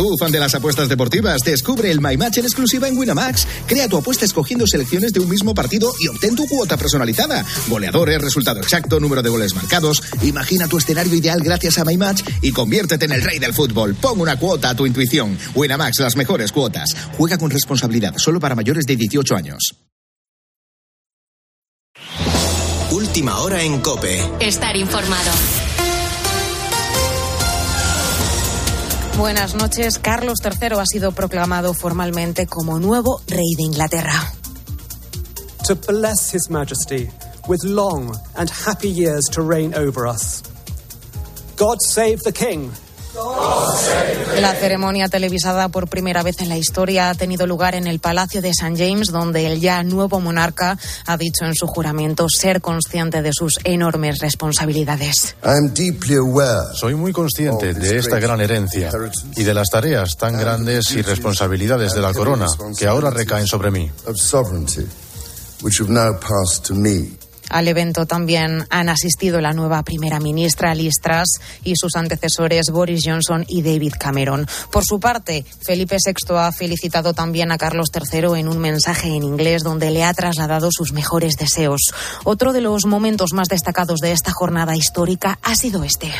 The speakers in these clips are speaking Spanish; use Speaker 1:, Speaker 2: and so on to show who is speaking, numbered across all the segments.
Speaker 1: Tú, fan de las apuestas deportivas, descubre el My Match en exclusiva en Winamax. Crea tu apuesta escogiendo selecciones de un mismo partido y obtén tu cuota personalizada. Goleadores, resultado exacto, número de goles marcados. Imagina tu escenario ideal gracias a My Match y conviértete en el rey del fútbol. Pon una cuota a tu intuición. Winamax, las mejores cuotas. Juega con responsabilidad, solo para mayores de 18 años.
Speaker 2: Última hora en Cope.
Speaker 3: Estar informado.
Speaker 4: Buenas noches. Carlos III ha sido proclamado formalmente como nuevo rey de Inglaterra.
Speaker 5: To bless His Majesty with long and happy years to reign over us. God save the King.
Speaker 4: La ceremonia televisada por primera vez en la historia ha tenido lugar en el Palacio de St. James, donde el ya nuevo monarca ha dicho en su juramento ser consciente de sus enormes responsabilidades.
Speaker 6: Soy muy consciente de esta gran herencia y de las tareas tan grandes y responsabilidades de la corona que ahora recaen sobre mí.
Speaker 4: Al evento también han asistido la nueva primera ministra Liz Truss y sus antecesores Boris Johnson y David Cameron. Por su parte, Felipe VI ha felicitado también a Carlos III en un mensaje en inglés donde le ha trasladado sus mejores deseos. Otro de los momentos más destacados de esta jornada histórica ha sido este.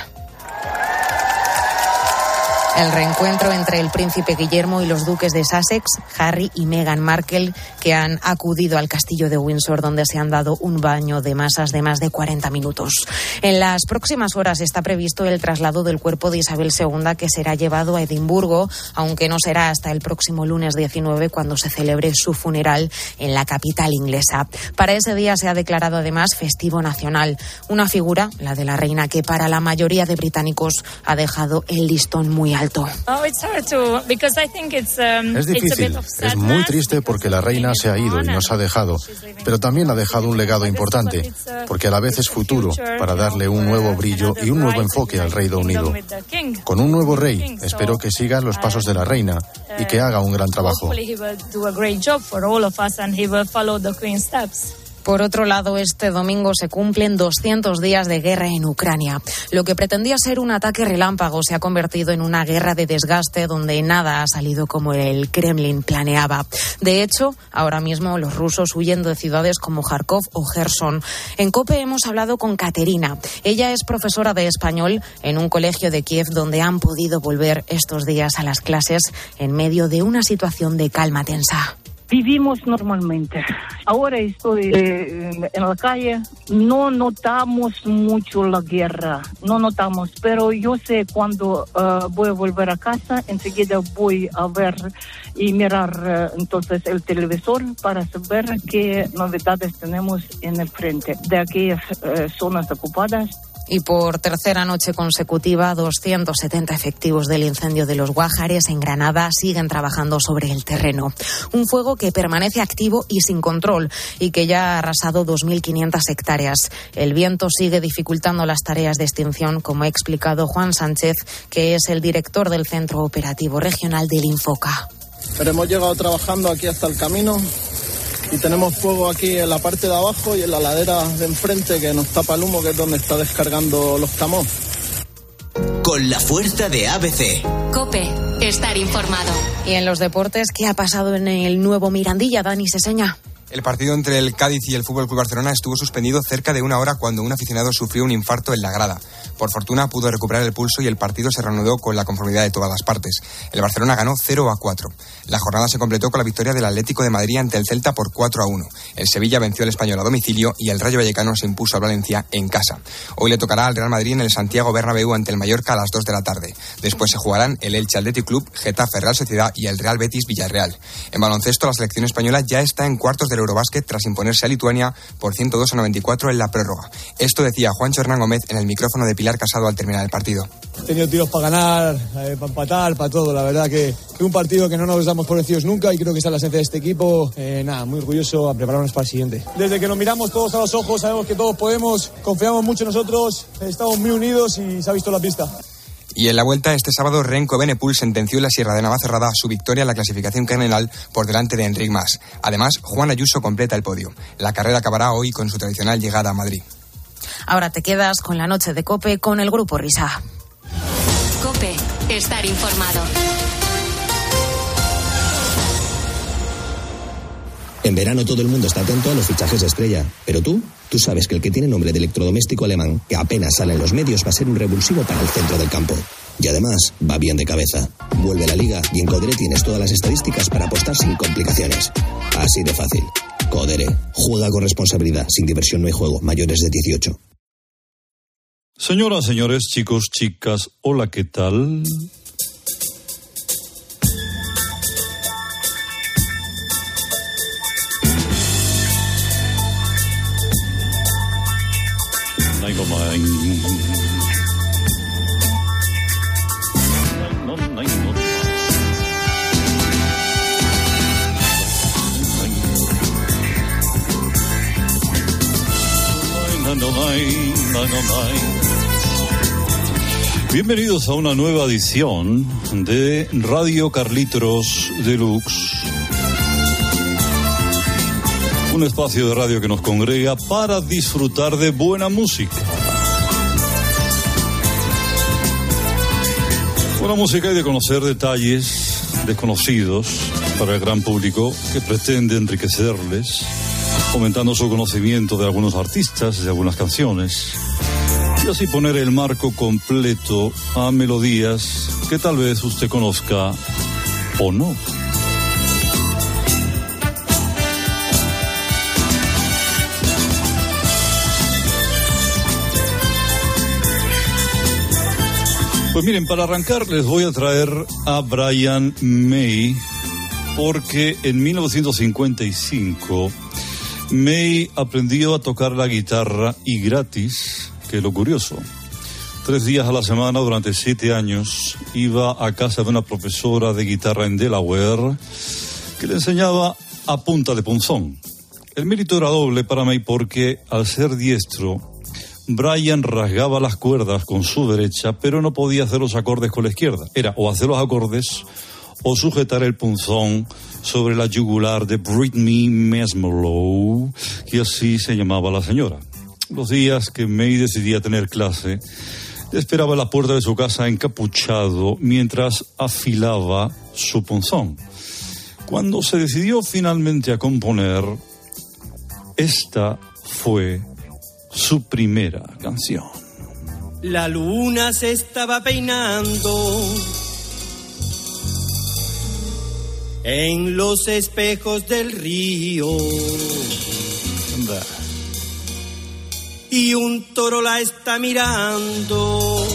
Speaker 4: El reencuentro entre el príncipe Guillermo y los duques de Sussex, Harry y Meghan Markle, que han acudido al castillo de Windsor, donde se han dado un baño de masas de más de 40 minutos. En las próximas horas está previsto el traslado del cuerpo de Isabel II, que será llevado a Edimburgo, aunque no será hasta el próximo lunes 19, cuando se celebre su funeral en la capital inglesa. Para ese día se ha declarado además festivo nacional, una figura, la de la reina, que para la mayoría de británicos ha dejado el listón muy alto.
Speaker 6: Es difícil, es muy triste porque la reina se ha ido y nos ha dejado, pero también ha dejado un legado importante, porque a la vez es futuro, para darle un nuevo brillo y un nuevo enfoque al Reino Unido. Con un nuevo rey, espero que siga los pasos de la reina y que haga un gran trabajo.
Speaker 4: Por otro lado, este domingo se cumplen 200 días de guerra en Ucrania. Lo que pretendía ser un ataque relámpago se ha convertido en una guerra de desgaste donde nada ha salido como el Kremlin planeaba. De hecho, ahora mismo los rusos huyen de ciudades como Kharkov o Gerson. En COPE hemos hablado con Caterina. Ella es profesora de español en un colegio de Kiev donde han podido volver estos días a las clases en medio de una situación de calma tensa.
Speaker 7: Vivimos normalmente. Ahora estoy eh, en la calle, no notamos mucho la guerra, no notamos, pero yo sé cuando uh, voy a volver a casa, enseguida voy a ver y mirar uh, entonces el televisor para saber qué novedades tenemos en el frente de aquellas zonas ocupadas
Speaker 4: y por tercera noche consecutiva, 270 efectivos del incendio de los Guájares en Granada siguen trabajando sobre el terreno. Un fuego que permanece activo y sin control y que ya ha arrasado 2.500 hectáreas. El viento sigue dificultando las tareas de extinción, como ha explicado Juan Sánchez, que es el director del Centro Operativo Regional del Infoca.
Speaker 8: Pero hemos llegado trabajando aquí hasta el camino y tenemos fuego aquí en la parte de abajo y en la ladera de enfrente que nos tapa el humo, que es donde está descargando los camos.
Speaker 2: Con la fuerza de ABC.
Speaker 3: Cope, estar informado.
Speaker 4: Y en los deportes, ¿qué ha pasado en el nuevo Mirandilla, Dani Seseña?
Speaker 9: El partido entre el Cádiz y el Fútbol Club Barcelona estuvo suspendido cerca de una hora cuando un aficionado sufrió un infarto en la grada. Por fortuna pudo recuperar el pulso y el partido se reanudó con la conformidad de todas las partes. El Barcelona ganó 0 a 4. La jornada se completó con la victoria del Atlético de Madrid ante el Celta por 4 a 1. El Sevilla venció al Español a domicilio y el Rayo Vallecano se impuso a Valencia en casa. Hoy le tocará al Real Madrid en el Santiago Bernabéu ante el Mallorca a las 2 de la tarde. Después se jugarán el Elche Athletic Club, Getafe Real Sociedad y el Real Betis Villarreal. En baloncesto la selección española ya está en cuartos del Eurobásquet tras imponerse a Lituania por 102 a 94 en la prórroga. Esto decía Juancho Hernán Gómez en el micrófono de Pilar Casado al terminar el partido.
Speaker 10: He tenido tiros para ganar, eh, para empatar, para todo. La verdad que es un partido que no nos damos por vencidos nunca y creo que esa es la esencia de este equipo. Eh, nada, muy orgulloso a prepararnos para el siguiente. Desde que nos miramos todos a los ojos, sabemos que todos podemos, confiamos mucho en nosotros, estamos muy unidos y se ha visto la pista.
Speaker 9: Y en la vuelta este sábado, Renko Benepul sentenció en la Sierra de Navacerrada su victoria en la clasificación general por delante de Enric Mas. Además, Juan Ayuso completa el podio. La carrera acabará hoy con su tradicional llegada a Madrid.
Speaker 4: Ahora te quedas con la noche de Cope con el grupo Risa.
Speaker 3: Cope, estar informado.
Speaker 11: En verano todo el mundo está atento a los fichajes de estrella, pero tú, tú sabes que el que tiene nombre de electrodoméstico alemán, que apenas sale en los medios, va a ser un revulsivo para el centro del campo. Y además, va bien de cabeza. Vuelve la liga y en Codere tienes todas las estadísticas para apostar sin complicaciones. Así de fácil. Codere. Juega con responsabilidad. Sin diversión no hay juego. Mayores de 18.
Speaker 12: Señoras, señores, chicos, chicas, hola, ¿qué tal? Bienvenidos a una nueva edición de Radio Carlitos Deluxe. Un espacio de radio que nos congrega para disfrutar de buena música. Buena música y de conocer detalles desconocidos para el gran público que pretende enriquecerles, aumentando su conocimiento de algunos artistas, de algunas canciones y así poner el marco completo a melodías que tal vez usted conozca o no. Pues miren, para arrancar les voy a traer a Brian May porque en 1955 May aprendió a tocar la guitarra y gratis que lo curioso. Tres días a la semana durante siete años iba a casa de una profesora de guitarra en Delaware que le enseñaba a punta de punzón. El mérito era doble para mí porque al ser diestro, Brian rasgaba las cuerdas con su derecha, pero no podía hacer los acordes con la izquierda. Era o hacer los acordes o sujetar el punzón sobre la yugular de Britney Mesmerlow, que así se llamaba la señora. Los días que May decidía tener clase, esperaba a la puerta de su casa encapuchado mientras afilaba su punzón. Cuando se decidió finalmente a componer, esta fue su primera canción.
Speaker 13: La luna se estaba peinando en los espejos del río y un toro la está mirando.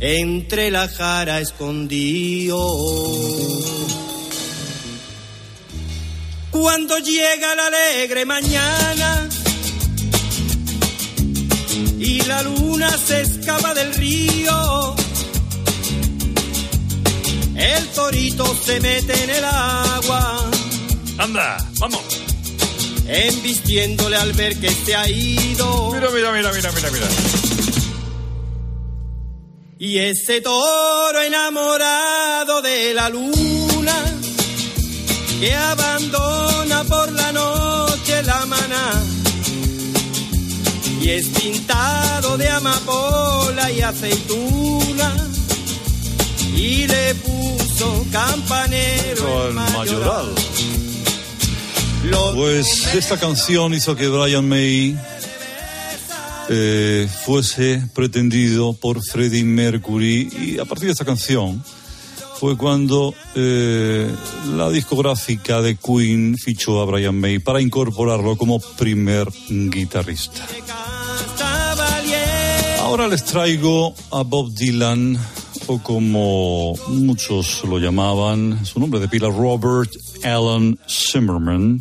Speaker 13: Entre la jara escondido. Cuando llega la alegre mañana y la luna se escapa del río, el torito se mete en el agua.
Speaker 12: Anda, vamos
Speaker 13: embistiéndole al ver que se ha ido.
Speaker 12: Mira, mira, mira, mira, mira, mira.
Speaker 13: Y ese toro enamorado de la luna que abandona por la noche la maná. Y es pintado de amapola y aceituna. Y le puso campanero el mayoral.
Speaker 12: Pues esta canción hizo que Brian May eh, fuese pretendido por Freddie Mercury. Y a partir de esta canción fue cuando eh, la discográfica de Queen fichó a Brian May para incorporarlo como primer guitarrista. Ahora les traigo a Bob Dylan, o como muchos lo llamaban, su nombre de pila Robert Alan Zimmerman,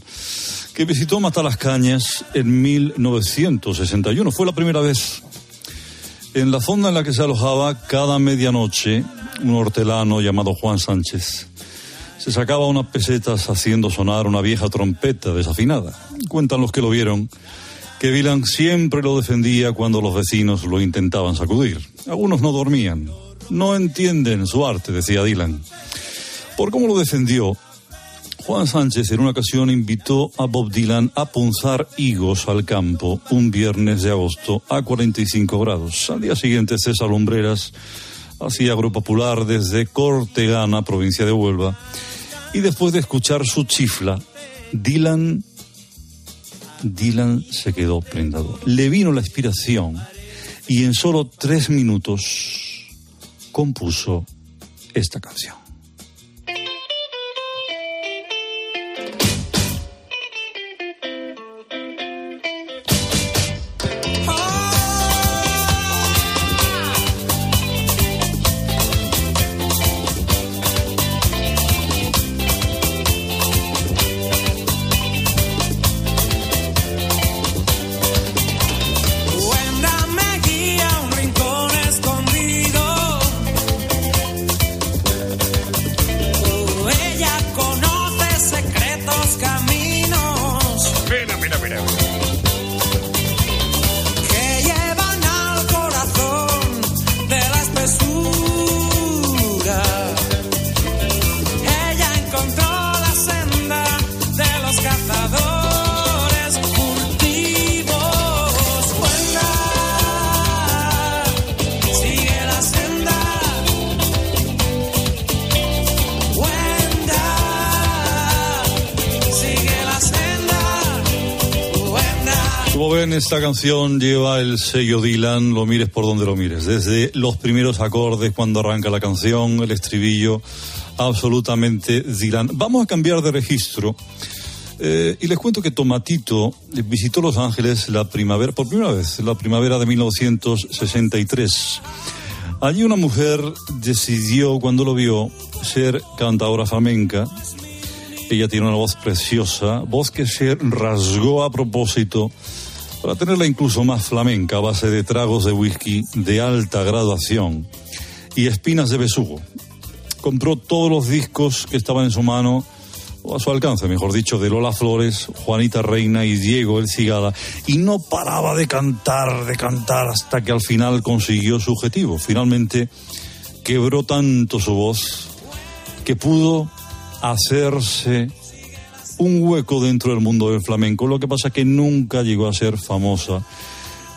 Speaker 12: que visitó Matalascañas en 1961. Fue la primera vez. En la fonda en la que se alojaba cada medianoche un hortelano llamado Juan Sánchez se sacaba unas pesetas haciendo sonar una vieja trompeta desafinada. Cuentan los que lo vieron que Dylan siempre lo defendía cuando los vecinos lo intentaban sacudir. Algunos no dormían. No entienden su arte, decía Dylan. Por cómo lo defendió, Juan Sánchez en una ocasión invitó a Bob Dylan a punzar higos al campo un viernes de agosto a 45 grados. Al día siguiente César Lumbreras hacía Grupo Popular desde Cortegana, provincia de Huelva, Y después de escuchar su chifla, Dylan, Dylan se quedó prendado. Le vino la inspiración y en solo tres minutos compuso esta canción. Como ven, esta canción lleva el sello Dylan, lo mires por donde lo mires. Desde los primeros acordes, cuando arranca la canción, el estribillo, absolutamente Dylan. Vamos a cambiar de registro. eh, y les cuento que Tomatito visitó Los Ángeles la primavera, por primera vez, la primavera de 1963. Allí una mujer decidió, cuando lo vio, ser cantadora flamenca. Ella tiene una voz preciosa, voz que se rasgó a propósito para tenerla incluso más flamenca a base de tragos de whisky de alta graduación y espinas de besugo. Compró todos los discos que estaban en su mano, o a su alcance, mejor dicho, de Lola Flores, Juanita Reina y Diego El Cigala, y no paraba de cantar, de cantar, hasta que al final consiguió su objetivo. Finalmente quebró tanto su voz que pudo hacerse un hueco dentro del mundo del flamenco. Lo que pasa es que nunca llegó a ser famosa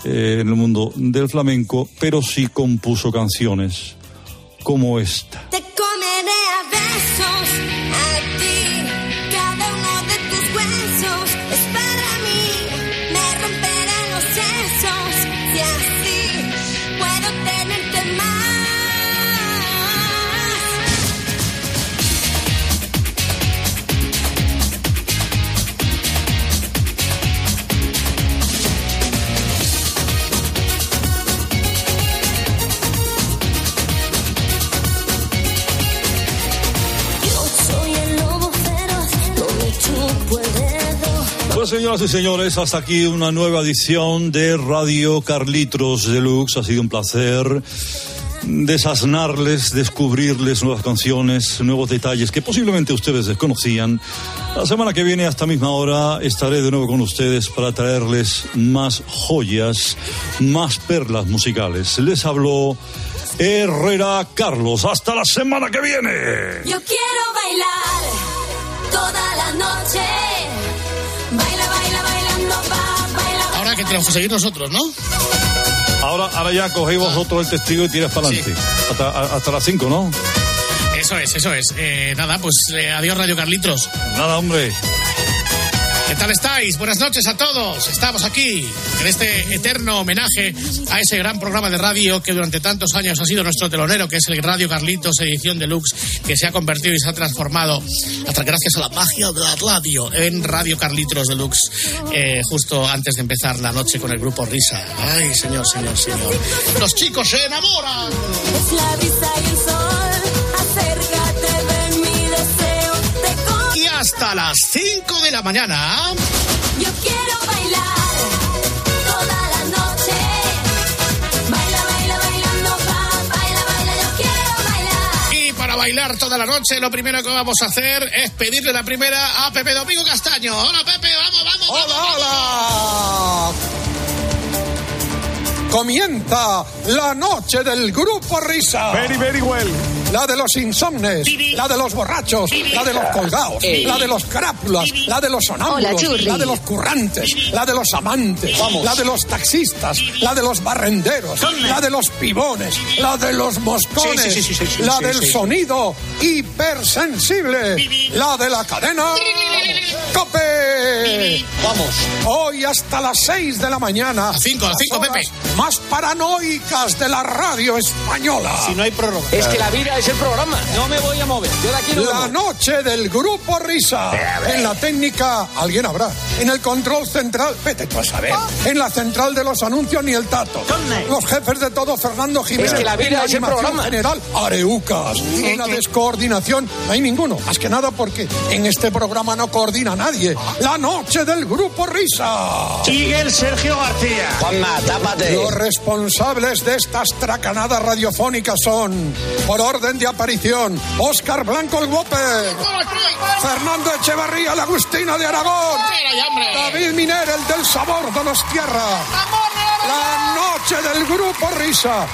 Speaker 12: eh, en el mundo del flamenco, pero sí compuso canciones como esta. Pues señoras y señores, hasta aquí una nueva edición de Radio Carlitos Deluxe. Ha sido un placer desasnarles, descubrirles nuevas canciones, nuevos detalles que posiblemente ustedes desconocían. La semana que viene, a esta misma hora, estaré de nuevo con ustedes para traerles más joyas, más perlas musicales. Les habló Herrera Carlos. Hasta la semana que viene.
Speaker 14: Yo quiero bailar toda la noche.
Speaker 15: Ahora que seguir nosotros, ¿no?
Speaker 12: Ahora, ahora ya cogéis vosotros el testigo y tiras para adelante. Hasta las 5, ¿no?
Speaker 15: Eso es, eso es. Eh, nada, pues eh, adiós Radio Carlitos.
Speaker 12: Nada, hombre.
Speaker 15: ¿Qué tal estáis? Buenas noches a todos. Estamos aquí en este eterno homenaje a ese gran programa de radio que durante tantos años ha sido nuestro telonero, que es el Radio Carlitos Edición Deluxe, que se ha convertido y se ha transformado, gracias a la magia de la radio, en Radio Carlitos Deluxe, eh, justo antes de empezar la noche con el grupo Risa. Ay, señor, señor, señor. Los chicos se enamoran.
Speaker 14: Es la brisa y el sol.
Speaker 15: Hasta las 5 de la mañana.
Speaker 14: Yo quiero bailar toda la noche. Baila, baila, bailando, baila, baila. Yo quiero bailar.
Speaker 15: Y para bailar toda la noche, lo primero que vamos a hacer es pedirle la primera a Pepe Domingo Castaño. Hola, Pepe, vamos, vamos, vamos.
Speaker 16: Hola, hola.
Speaker 17: Comienza la noche del grupo Risa.
Speaker 16: Very, very well.
Speaker 17: La de los insomnes, la de los borrachos, la de los colgados, la de los carápulas, la de los sonámbulos, la de los currantes, la de los amantes, la de los taxistas, la de los barrenderos, la de los pibones, la de los moscones,
Speaker 15: Sí, sí, sí, sí, sí,
Speaker 17: la
Speaker 15: sí,
Speaker 17: del
Speaker 15: sí.
Speaker 17: sonido hipersensible, la de la cadena ¡Cope! Vamos. Hoy hasta las 6 de la mañana. A
Speaker 15: 5, a 5, Pepe.
Speaker 17: Más paranoicas de la radio española.
Speaker 10: Si no hay prórroga. Es que la vida es el programa. No me voy a mover. Yo de aquí no me
Speaker 17: La noche del grupo Risa. En la técnica, alguien habrá. En el control central, vete tú a saber.
Speaker 10: Ah.
Speaker 17: En la central de los anuncios, ni el tato. Los jefes de todo, Fernando Jiménez.
Speaker 10: Es que la vida es el
Speaker 17: animación
Speaker 10: programa.
Speaker 17: general, Areucas. En la descoordinación, no hay ninguno. Más que nada porque en este programa no coordina nadie. La noche del grupo Risa.
Speaker 16: Miguel Sergio García.
Speaker 17: Juanma, tápate. Los responsables de estas tracanadas radiofónicas son, por orden de aparición, Óscar Blanco el Guope, Fernando Echevarría, la Agustina de Aragón, David Miner, el del sabor de los tierra. La noche del grupo Risa.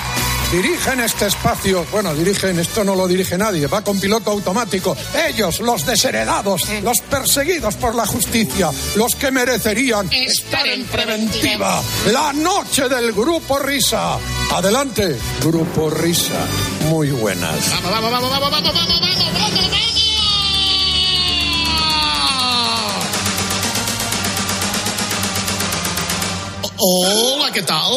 Speaker 17: Dirigen este espacio. Bueno, dirigen, esto no lo dirige nadie. Va con piloto automático. Ellos, los desheredados, los perseguidos por la justicia, los que merecerían estar, en preventiva. La noche del grupo Risa. Adelante, grupo Risa. Muy buenas.
Speaker 15: vamos, vamos, vamos, vamos, vamos, vamos, vamos. vamos, vamos. Hola, ¿qué tal?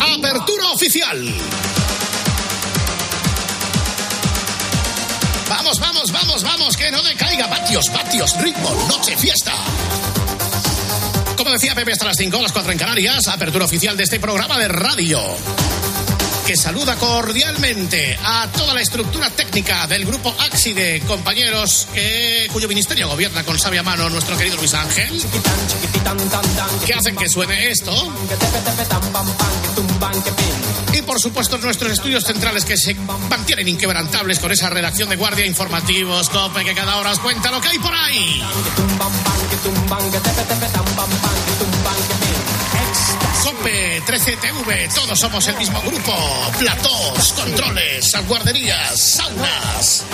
Speaker 15: Apertura oficial. Vamos, vamos, vamos, vamos, que no decaiga. Patios, patios, ritmo, noche, fiesta. Como decía Pepe, hasta las 5, las 4 en Canarias, apertura oficial de este programa de radio. Que saluda cordialmente a toda la estructura técnica del grupo Axide, compañeros que, cuyo ministerio gobierna con sabia mano nuestro querido Luis Ángel. Que hacen que suene esto. Y por supuesto nuestros estudios centrales que se mantienen inquebrantables con esa redacción de guardia informativos, COPE, que cada hora os cuenta lo que hay por ahí. COPE, 13TV, todos somos el mismo grupo. Platós, controles, guarderías, saunas.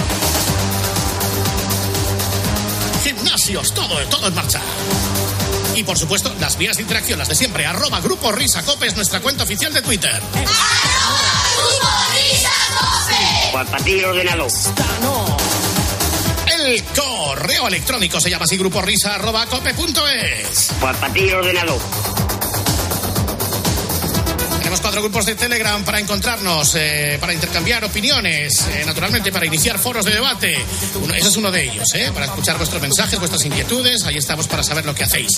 Speaker 15: Gimnasios, todo, todo en marcha. Y por supuesto, las vías de interacción, las de siempre. Arroba Grupo Risa Cope es nuestra cuenta oficial de Twitter.
Speaker 18: Juan Patillo ordenado.
Speaker 15: El correo electrónico se llama así grupo risa arroba cope.es.
Speaker 18: Patillo ordenado.
Speaker 15: Cuatro grupos de Telegram para encontrarnos, eh, para intercambiar opiniones, eh, naturalmente para iniciar foros de debate. Uno, ese es uno de ellos, eh, para escuchar vuestros mensajes, vuestras inquietudes. Ahí estamos para saber lo que hacéis.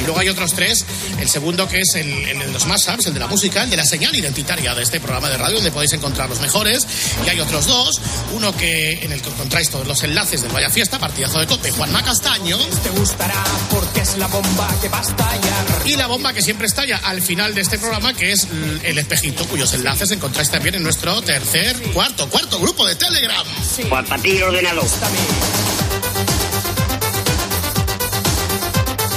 Speaker 15: Y luego hay otros tres. El segundo que es el, el de los más el de la música, el de la señal identitaria de este programa de radio, donde podéis encontrar los mejores. Y hay otros dos. Uno que en el que encontráis todos los enlaces del Vaya Fiesta, partidazo de Cope, Juanma Castaño.
Speaker 13: Te gustará porque es la bomba que va a estallar.
Speaker 15: Y la bomba que siempre estalla al final de este programa, que es el espejito, cuyos enlaces encontráis también en nuestro tercer, cuarto, cuarto grupo de Telegram.
Speaker 18: Juan Patillo ordenado.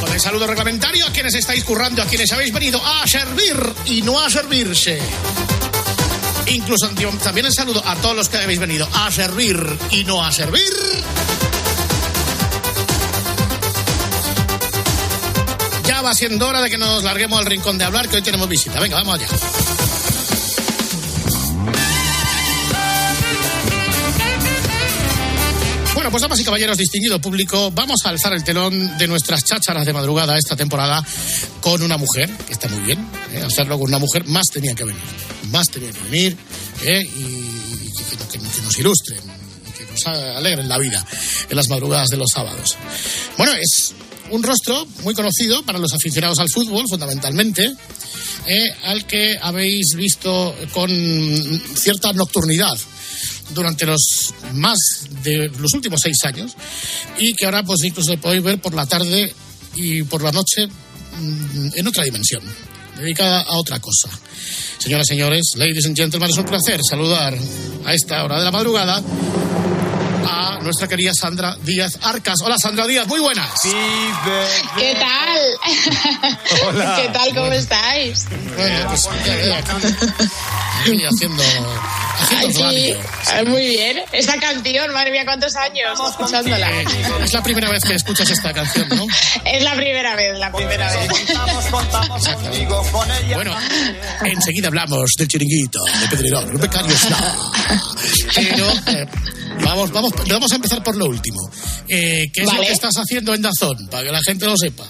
Speaker 15: Con el saludo reglamentario a quienes estáis currando, a quienes habéis venido a servir y no a servirse. Incluso también el saludo a todos los que habéis venido a servir y no a servir. Va siendo hora de que nos larguemos al rincón de hablar, que hoy tenemos visita. Venga, vamos allá. Bueno, pues damas y caballeros, distinguido público, vamos a alzar el telón de nuestras chácharas de madrugada esta temporada con una mujer, que está muy bien, ¿eh? hacerlo con una mujer, más tenía que venir, más tenía que venir, ¿eh? y que, que- nos ilustren, que nos alegren la vida en las madrugadas de los sábados. Bueno, es un rostro muy conocido para los aficionados al fútbol, fundamentalmente, ¿eh? al que habéis visto con cierta nocturnidad durante los más de los últimos seis años y que ahora pues incluso podéis ver por la tarde y por la noche mm, en otra dimensión dedicada a otra cosa señoras y señores ladies and gentlemen es un placer saludar a esta hora de la madrugada a nuestra querida Sandra Díaz Arcas. Hola Sandra Díaz, muy buenas.
Speaker 19: ¿Qué tal?
Speaker 15: Hola.
Speaker 19: ¿Qué tal? ¿Cómo estáis?
Speaker 15: Bueno, pues, eh, aquí haciendo, haciendo
Speaker 19: Ay, sí,
Speaker 15: radio.
Speaker 19: Ay, muy bien. Esta canción, madre mía, cuántos años escuchándola.
Speaker 15: Eh, es la primera vez que escuchas esta canción, ¿no?
Speaker 19: Es la primera vez, la primera vez.
Speaker 15: Bueno, enseguida hablamos del chiringuito, de Pedrerón, no becarios, no. Pero eh, vamos, vamos, vamos a empezar por lo último. Eh, ¿Qué es lo que estás haciendo en Dazón? Para que la gente lo sepa.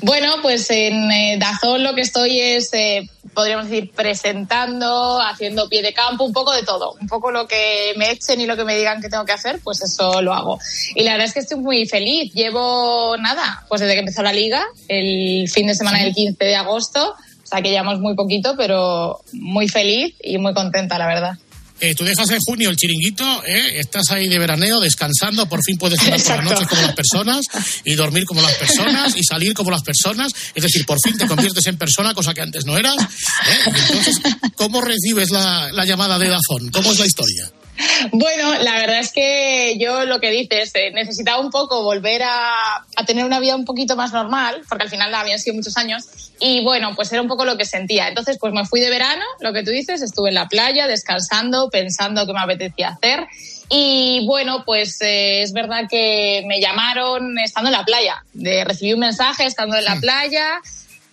Speaker 19: Bueno, pues en eh, Dazón lo que estoy es, eh, podríamos decir, presentando, haciendo pie de campo, un poco de todo. Un poco lo que me echen y lo que me digan que tengo que hacer, pues eso lo hago. Y la verdad es que estoy muy feliz. Llevo nada, pues desde que empezó la liga, el fin de semana del 15 de agosto. O sea que llevamos muy poquito, pero muy feliz y muy contenta, la verdad.
Speaker 15: Eh, tú dejas en junio el chiringuito, ¿eh? estás ahí de veraneo, descansando, por fin puedes cenar por las noches como las personas y dormir como las personas y salir como las personas. Es decir, por fin te conviertes en persona, cosa que antes no eras. ¿eh? Entonces, ¿cómo recibes la, la llamada de Dazón? ¿Cómo es la historia?
Speaker 19: Bueno, la verdad es que yo lo que dices, eh, necesitaba un poco volver a, a tener una vida un poquito más normal, porque al final habían sido muchos años, y bueno, pues era un poco lo que sentía. Entonces, pues me fui de verano, lo que tú dices, estuve en la playa descansando, pensando qué me apetecía hacer. Y bueno, pues eh, es verdad que me llamaron estando en la playa. De, recibí un mensaje estando en la playa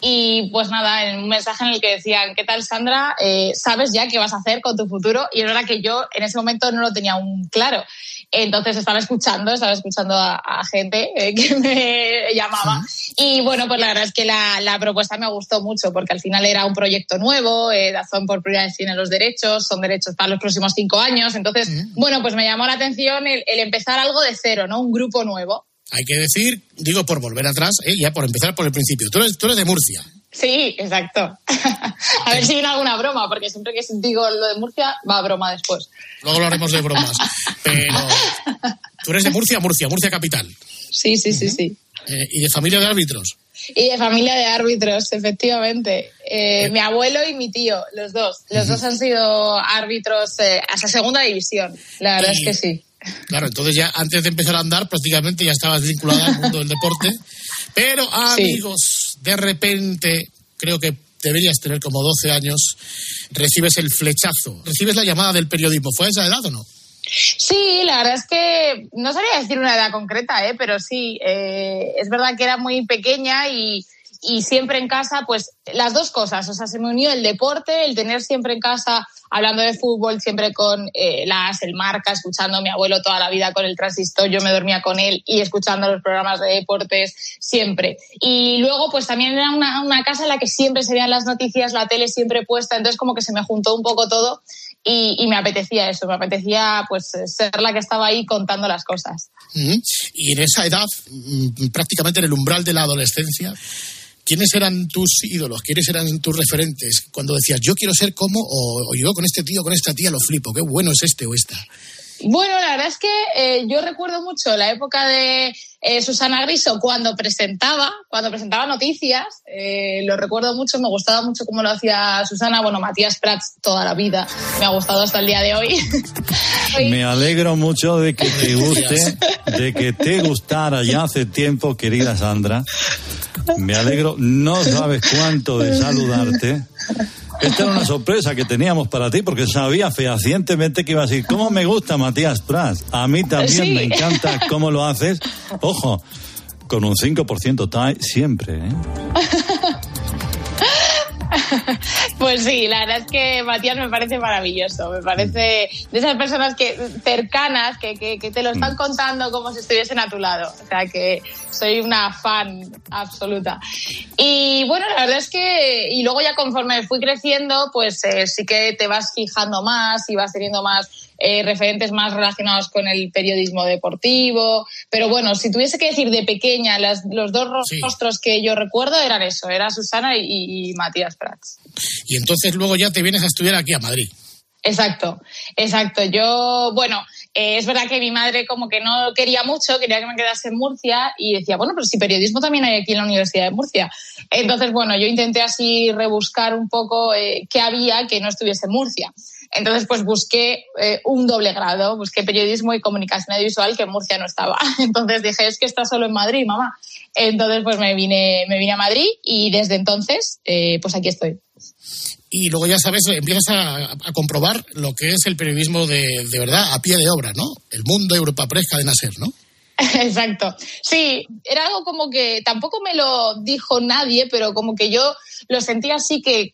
Speaker 19: y pues nada, en un mensaje en el que decían, ¿qué tal Sandra? Eh, ¿Sabes ya qué vas a hacer con tu futuro? Y verdad que yo en ese momento no lo tenía aún claro. Entonces estaba escuchando, estaba escuchando a, a gente eh, que me llamaba. Y bueno, pues la verdad es que la, la propuesta me gustó mucho porque al final era un proyecto nuevo, eh, Dazón por primera vez tiene los derechos, son derechos para los próximos cinco años. Entonces, bueno, pues me llamó la atención el, el empezar algo de cero, ¿no? Un grupo nuevo.
Speaker 15: Hay que decir, digo por volver atrás, ¿eh? ya por empezar por el principio. Tú eres, tú eres de Murcia.
Speaker 19: Sí, exacto. a ver si viene alguna broma, porque siempre que digo lo de Murcia, va a broma después.
Speaker 15: Luego lo haremos de bromas. Pero tú eres de Murcia, Murcia, Murcia capital.
Speaker 19: Sí, sí, sí, sí.
Speaker 15: Eh, y de familia de árbitros.
Speaker 19: Y de familia de árbitros, efectivamente. Eh, mi abuelo y mi tío, los dos. Los dos han sido árbitros eh, hasta segunda división. La verdad
Speaker 15: Y-
Speaker 19: es que sí.
Speaker 15: Claro, entonces ya antes de empezar a andar prácticamente ya estabas vinculada al mundo del deporte. Pero amigos, de repente, creo que deberías tener como 12 años, recibes el flechazo, recibes la llamada del periodismo. ¿Fue a esa edad o no?
Speaker 19: Sí, la verdad es que no sabría decir una edad concreta, ¿eh? pero sí, eh, es verdad que era muy pequeña y, y siempre en casa, pues las dos cosas, o sea, se me unió el deporte, el tener siempre en casa, hablando de fútbol, siempre con eh, las, el marca, escuchando a mi abuelo toda la vida con el transistor, yo me dormía con él y escuchando los programas de deportes siempre. Y luego, pues también era una, una casa en la que siempre se veían las noticias, la tele siempre puesta, entonces como que se me juntó un poco todo y, y me apetecía eso, me apetecía pues ser la que estaba ahí contando las cosas.
Speaker 15: Y en esa edad, mm, prácticamente en el umbral de la adolescencia, ¿quiénes eran tus ídolos? ¿Quiénes eran tus referentes? Cuando decías, yo quiero ser como, o, o yo con este tío, con esta tía lo flipo, qué bueno es este o esta.
Speaker 19: Bueno, la verdad es que eh, yo recuerdo mucho la época de eh, Susana Griso cuando presentaba, cuando presentaba noticias, eh, lo recuerdo mucho, me gustaba mucho cómo lo hacía Susana, bueno, Matías Prats toda la vida, me ha gustado hasta el día de hoy.
Speaker 12: Me alegro mucho de que te guste, de que te gustara ya hace tiempo, querida Sandra. Me alegro, no sabes cuánto de saludarte. Esta era una sorpresa que teníamos para ti porque sabía fehacientemente que iba a decir, ¿cómo me gusta Matías Prats? A mí también
Speaker 19: Sí.
Speaker 12: me encanta cómo lo haces. Ojo, con un 5% TAE siempre, ¿eh?
Speaker 19: Pues sí, la verdad es que Matías me parece maravilloso, me parece de esas personas que cercanas que, que, que te lo están contando como si estuviesen a tu lado. O sea que soy una fan absoluta. Y bueno, la verdad es que, y luego ya conforme fui creciendo, pues eh, sí que te vas fijando más y vas teniendo más eh, referentes más relacionados con el periodismo deportivo. Pero bueno, si tuviese que decir de pequeña, las- los dos rostros que yo recuerdo eran eso, era Susana y, y Matías Prats.
Speaker 15: Y entonces luego ya te vienes a estudiar aquí a Madrid.
Speaker 19: Exacto, exacto. Yo, bueno, eh, es verdad que mi madre como que no quería mucho, quería que me quedase en Murcia y decía, bueno, pero si periodismo también hay aquí en la Universidad de Murcia. Entonces, bueno, yo intenté así rebuscar un poco eh, qué había que no estuviese en Murcia. Entonces, pues busqué eh, un doble grado, busqué periodismo y comunicación audiovisual que en Murcia no estaba. Entonces dije, es que está solo en Madrid, mamá. Entonces, pues me vine, me vine a Madrid y desde entonces, eh, pues aquí estoy.
Speaker 15: Y luego ya sabes, empiezas a, a comprobar lo que es el periodismo de, de verdad, a pie de obra, ¿no? El mundo Europa Press, cadena ser, ¿no?
Speaker 19: Exacto. Sí, era algo como que tampoco me lo dijo nadie, pero como que yo lo sentía así que eh,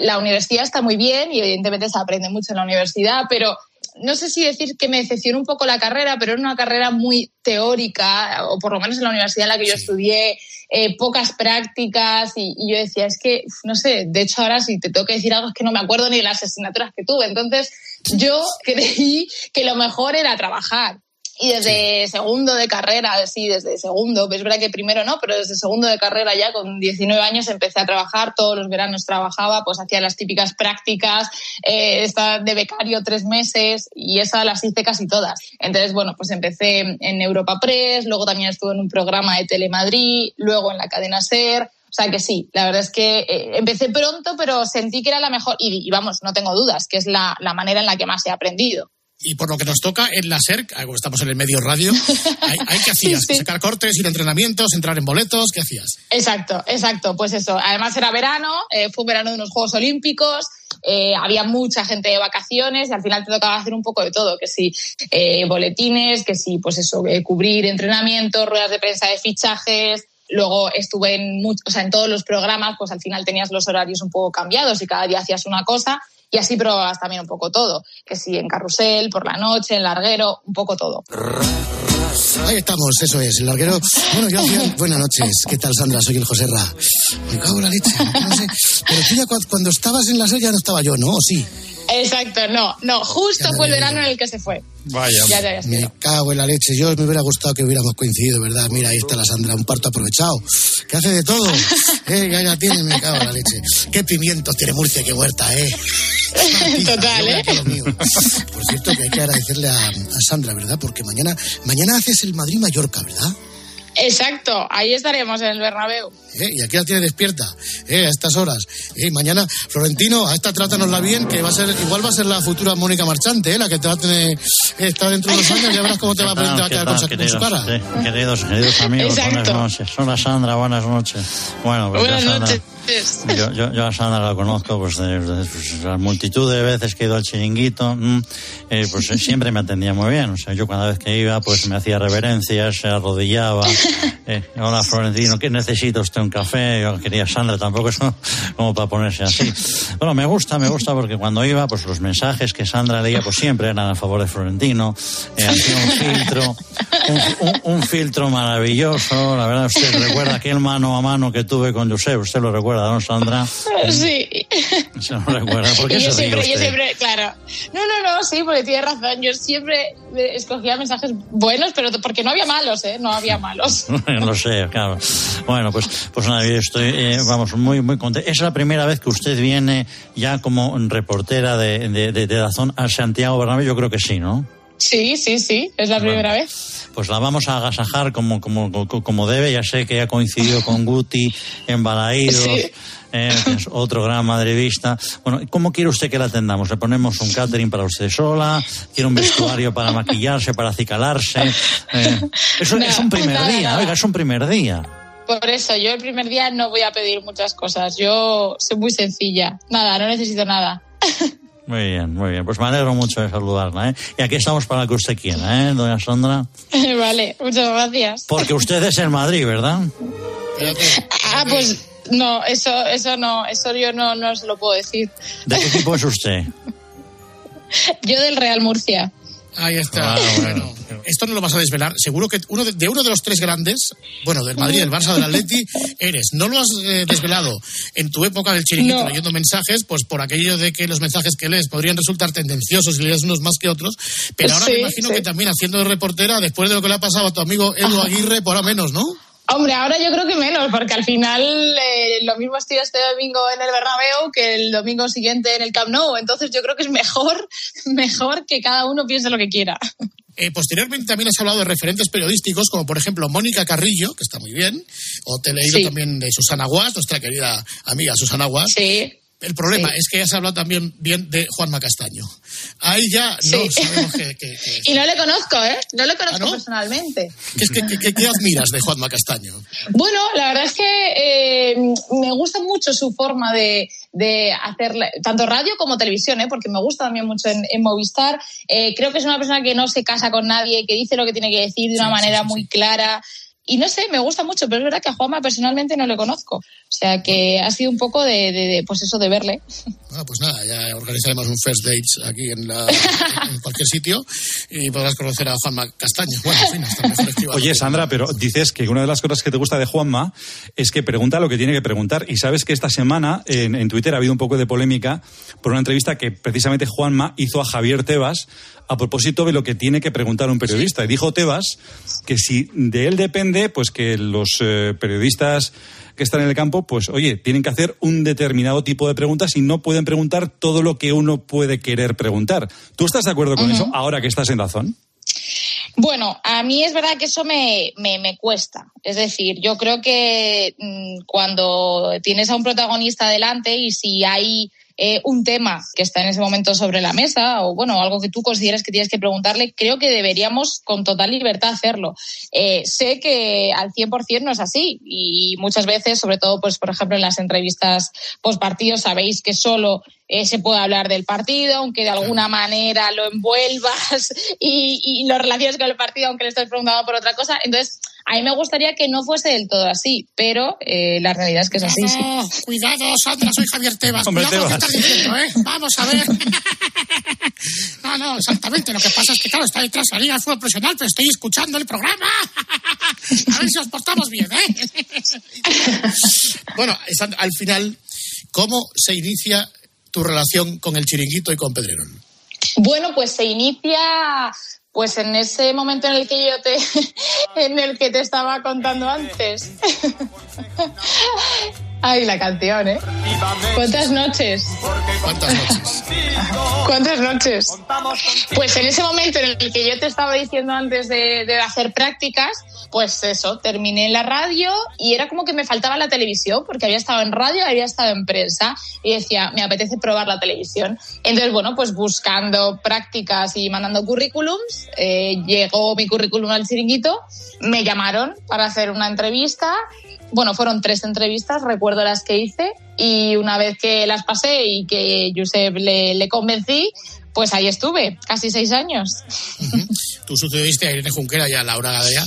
Speaker 19: la universidad está muy bien y evidentemente se aprende mucho en la universidad, pero no sé si decir que me decepcionó un poco la carrera, pero era una carrera muy teórica, o por lo menos en la universidad en la que yo estudié, eh, pocas prácticas, y, y, yo decía, es que, no sé, de hecho ahora si te tengo que decir algo es que no me acuerdo ni de las asignaturas que tuve. Entonces yo creí que lo mejor era trabajar. Y desde sí. segundo de carrera, sí, desde segundo, es verdad que primero no, pero desde segundo de carrera ya con 19 años empecé a trabajar, todos los veranos trabajaba, pues hacía las típicas prácticas, eh, estaba de becario tres meses y esas las hice casi todas. Entonces, bueno, pues empecé en Europa Press, luego también estuve en un programa de Telemadrid, luego en la cadena SER, o sea que sí, la verdad es que eh, empecé pronto, pero sentí que era la mejor, y, y vamos, no tengo dudas, que es la, la manera en la que más he aprendido
Speaker 15: y por lo que nos toca en la SER, estamos en el medio radio, ¿hay, hay qué hacías? Sí, sí. ¿Sacar cortes, ir a entrenamientos, entrar en boletos? ¿Qué hacías?
Speaker 19: Exacto, exacto, pues eso. Además era verano, eh, fue un verano de unos Juegos Olímpicos, eh, había mucha gente de vacaciones y al final te tocaba hacer un poco de todo, que sí, eh, boletines, que sí, pues eso, eh, cubrir entrenamientos, ruedas de prensa de fichajes, luego estuve en, mucho, o sea, en todos los programas, pues al final tenías los horarios un poco cambiados y cada día hacías una cosa y así probabas también un poco todo, que si en carrusel, por la noche, en larguero, un poco todo.
Speaker 15: Ahí estamos, eso es, el larguero. Bueno, yo. Buenas noches, ¿qué tal Sandra? Soy el José Ra. Me cago en la leche, no sé. Pero tú ya cuando estabas en la serie ya no estaba yo, ¿no? ¿O sí?
Speaker 19: Exacto, no, no, justo fue el verano en el que se fue.
Speaker 12: Vaya.
Speaker 19: Ya te
Speaker 15: me cago en la leche. Yo me hubiera gustado que hubiéramos coincidido, ¿verdad? Mira, ahí está la Sandra, un parto aprovechado. Que hace de todo. ¿Eh? Ya, ya tiene, me cago en la leche. Qué pimientos tiene Murcia, qué huerta, ¿eh?
Speaker 19: Total, ¿eh?
Speaker 15: Por cierto, que hay que agradecerle a, a Sandra, ¿verdad? Porque mañana, mañana haces el Madrid-Mallorca, ¿verdad?
Speaker 19: Exacto, ahí estaremos en el Bernabéu.
Speaker 15: ¿Eh? Y aquí la tiene despierta, ¿eh? a estas horas. ¿Eh? Mañana, Florentino, a esta trátanosla bien, que va a ser, igual va a ser la futura Mónica Marchante, ¿eh? la que te va a tener, está dentro de unos años, ya verás cómo te va a, va a quedar con,
Speaker 20: queridos,
Speaker 15: con, su cara.
Speaker 20: Queridos, queridos amigos,
Speaker 19: Exacto.
Speaker 20: buenas noches. Hola Sandra, buenas noches. Bueno, pues
Speaker 19: buenas
Speaker 20: Sandra,
Speaker 19: noches.
Speaker 20: Yo, yo, yo, a Sandra la conozco pues, de, de, pues, la multitud de veces que he ido al chiringuito, mmm, eh, pues siempre me atendía muy bien. O sea, yo cada vez que iba, pues me hacía reverencias, se arrodillaba. Eh, Hola Florentino, ¿qué necesita usted un café? Yo quería Sandra, tampoco es como para ponerse así. Bueno, me gusta, me gusta porque cuando iba, pues los mensajes que Sandra leía, pues siempre eran a favor de Florentino. Eh, hacía un filtro, un, un, un, filtro maravilloso. La verdad, usted recuerda aquel mano a mano que tuve con Josep, usted lo recuerda, ¿no, Sandra?
Speaker 19: Sí.
Speaker 20: Se lo recuerda. ¿Por qué
Speaker 19: yo
Speaker 20: se
Speaker 19: siempre,
Speaker 20: ríe
Speaker 19: yo
Speaker 20: usted?
Speaker 19: siempre, claro. No, no, no, sí, porque tiene razón. Yo siempre escogía mensajes buenos, pero porque no había malos, ¿eh? No había malos.
Speaker 20: lo sé, claro. Bueno, pues, pues nada, yo estoy, eh, vamos, muy, muy contento. Es la primera vez que usted viene ya como reportera de, de, de, de Dazón a Santiago Bernabéu, yo creo que sí, ¿no?
Speaker 19: Sí, sí, sí, es la primera vez.
Speaker 20: Pues la vamos a agasajar como, como, como debe. Ya sé que ha coincidido con Guti en Balaídos. Sí. Eh, es otro gran madridista. Bueno, ¿cómo quiere usted que la atendamos? ¿Le ponemos un catering para usted sola? ¿Quiere un vestuario para maquillarse, para acicalarse? Eh, eso no, es un primer
Speaker 19: nada,
Speaker 20: día,
Speaker 19: nada.
Speaker 20: oiga, es un primer día.
Speaker 19: Por eso, yo el primer día no voy a pedir muchas cosas. Yo soy muy sencilla. Nada, no necesito nada.
Speaker 20: Muy bien, muy bien. Pues me alegro mucho de saludarla, ¿eh? Y aquí estamos para lo que usted quiera, ¿eh, doña Sandra?
Speaker 19: vale, muchas gracias.
Speaker 20: Porque usted es el Madrid, ¿verdad?
Speaker 19: ah, pues no, eso, eso no, eso yo no, no os lo puedo decir.
Speaker 20: ¿De qué equipo es usted?
Speaker 19: yo del Real Murcia.
Speaker 15: Ahí está. Ah, bueno. Esto no lo vas a desvelar. Seguro que uno de, de, uno de los tres grandes, bueno, del Madrid, del Barça, del Atleti, eres. No lo has eh, desvelado en tu época del chiringuito no. leyendo mensajes, pues por aquello de que los mensajes que lees podrían resultar tendenciosos y lees unos más que otros. Pero ahora
Speaker 19: sí,
Speaker 15: me imagino
Speaker 19: sí.
Speaker 15: que también haciendo de reportera, después de lo que le ha pasado a tu amigo Edu Aguirre, por ahora menos, ¿no?
Speaker 19: Hombre, ahora yo creo que menos, porque al final eh, lo mismo estoy este domingo en el Bernabéu que el domingo siguiente en el Camp Nou. Entonces yo creo que es mejor, mejor que cada uno piense lo que quiera.
Speaker 15: Eh, posteriormente también has hablado de referentes periodísticos, como por ejemplo Mónica Carrillo, que está muy bien, o te he leído sí. también de Susana Guas, nuestra querida amiga Susana Guas.
Speaker 19: Sí.
Speaker 15: El problema es que has hablado también bien de Juanma Castaño. Ahí ya no
Speaker 19: Sí.
Speaker 15: sabemos que, que- que-
Speaker 19: Y no le conozco, ¿eh? No le conozco
Speaker 15: ¿Ah, no?
Speaker 19: personalmente.
Speaker 15: ¿qué, admiras de Juanma Castaño?
Speaker 19: Bueno, la verdad es que eh, me gusta mucho su forma de, de hacer tanto radio como televisión, ¿eh? porque me gusta también mucho en, en Movistar. Eh, creo que es una persona que no se casa con nadie, que dice lo que tiene que decir de una manera muy clara. Y no sé, me gusta mucho, pero es verdad que a Juanma personalmente no le conozco. O sea que ha sido un poco de, de- de, pues eso, de verle.
Speaker 15: Bueno, pues nada, ya organizaremos un first dates aquí en, la- en cualquier sitio y podrás conocer a Juanma Castaño. Bueno, en fin, hasta mejor.
Speaker 12: Oye, Sandra, pero dices que una de las cosas que te gusta de Juanma es que pregunta lo que tiene que preguntar. Y sabes que esta semana en, en Twitter ha habido un poco de polémica por una entrevista que precisamente Juanma hizo a Javier Tebas a propósito de lo que tiene que preguntar un periodista. Y dijo Tebas que si de él depende, pues que los eh, periodistas que están en el campo, pues oye, tienen que hacer un determinado tipo de preguntas y no pueden preguntar todo lo que uno puede querer preguntar. ¿Tú estás de acuerdo con eso ahora que estás en razón?
Speaker 19: Bueno, a mí es verdad que eso me, me, me cuesta. Es decir, yo creo que mm, cuando tienes a un protagonista delante y si hay eh, un tema que está en ese momento sobre la mesa o bueno, algo que tú consideres que tienes que preguntarle, creo que deberíamos con total libertad hacerlo. Eh, sé que al 100% no es así y muchas veces, sobre todo, pues por ejemplo en las entrevistas post partido, sabéis que solo eh, se puede hablar del partido, aunque de alguna manera lo envuelvas y, y lo relaciones con el partido, aunque le estés preguntando por otra cosa. Entonces, a mí me gustaría que no fuese del todo así, pero eh, la realidad es que es así. sí.
Speaker 15: Cuidado, cuidado, Sandra, soy Javier Tebas.
Speaker 19: Hombre,
Speaker 15: Cuidado con lo que
Speaker 19: Tebas.
Speaker 15: estás diciendo, ¿eh? Vamos a ver. No, no, exactamente. Lo que pasa es que, claro, está detrás la Liga de Fútbol Profesional, pero estoy escuchando el programa. A ver si nos portamos bien, ¿eh? Bueno, al final, ¿cómo se inicia tu relación con el chiringuito y con Pedrerol?
Speaker 19: Bueno, pues se inicia pues en ese momento en el que yo te en el que te estaba contando antes. Ay, la canción, ¿eh? ¿Cuántas noches?
Speaker 15: ¿Cuántas noches?
Speaker 19: ¿Cuántas noches? Pues en ese momento en el que yo te estaba diciendo antes de, de hacer prácticas, pues eso, terminé en la radio y era como que me faltaba la televisión, porque había estado en radio, había estado en prensa y decía, me apetece probar la televisión. Entonces, bueno, pues buscando prácticas y mandando currículums, eh, llegó mi currículum al chiringuito, me llamaron para hacer una entrevista. Bueno, fueron tres entrevistas, recuerdo las que hice, y una vez que las pasé y que Josep le, le convencí, pues ahí estuve, casi seis años.
Speaker 15: Tú sucediste a Irene Junquera y a Laura Gadea.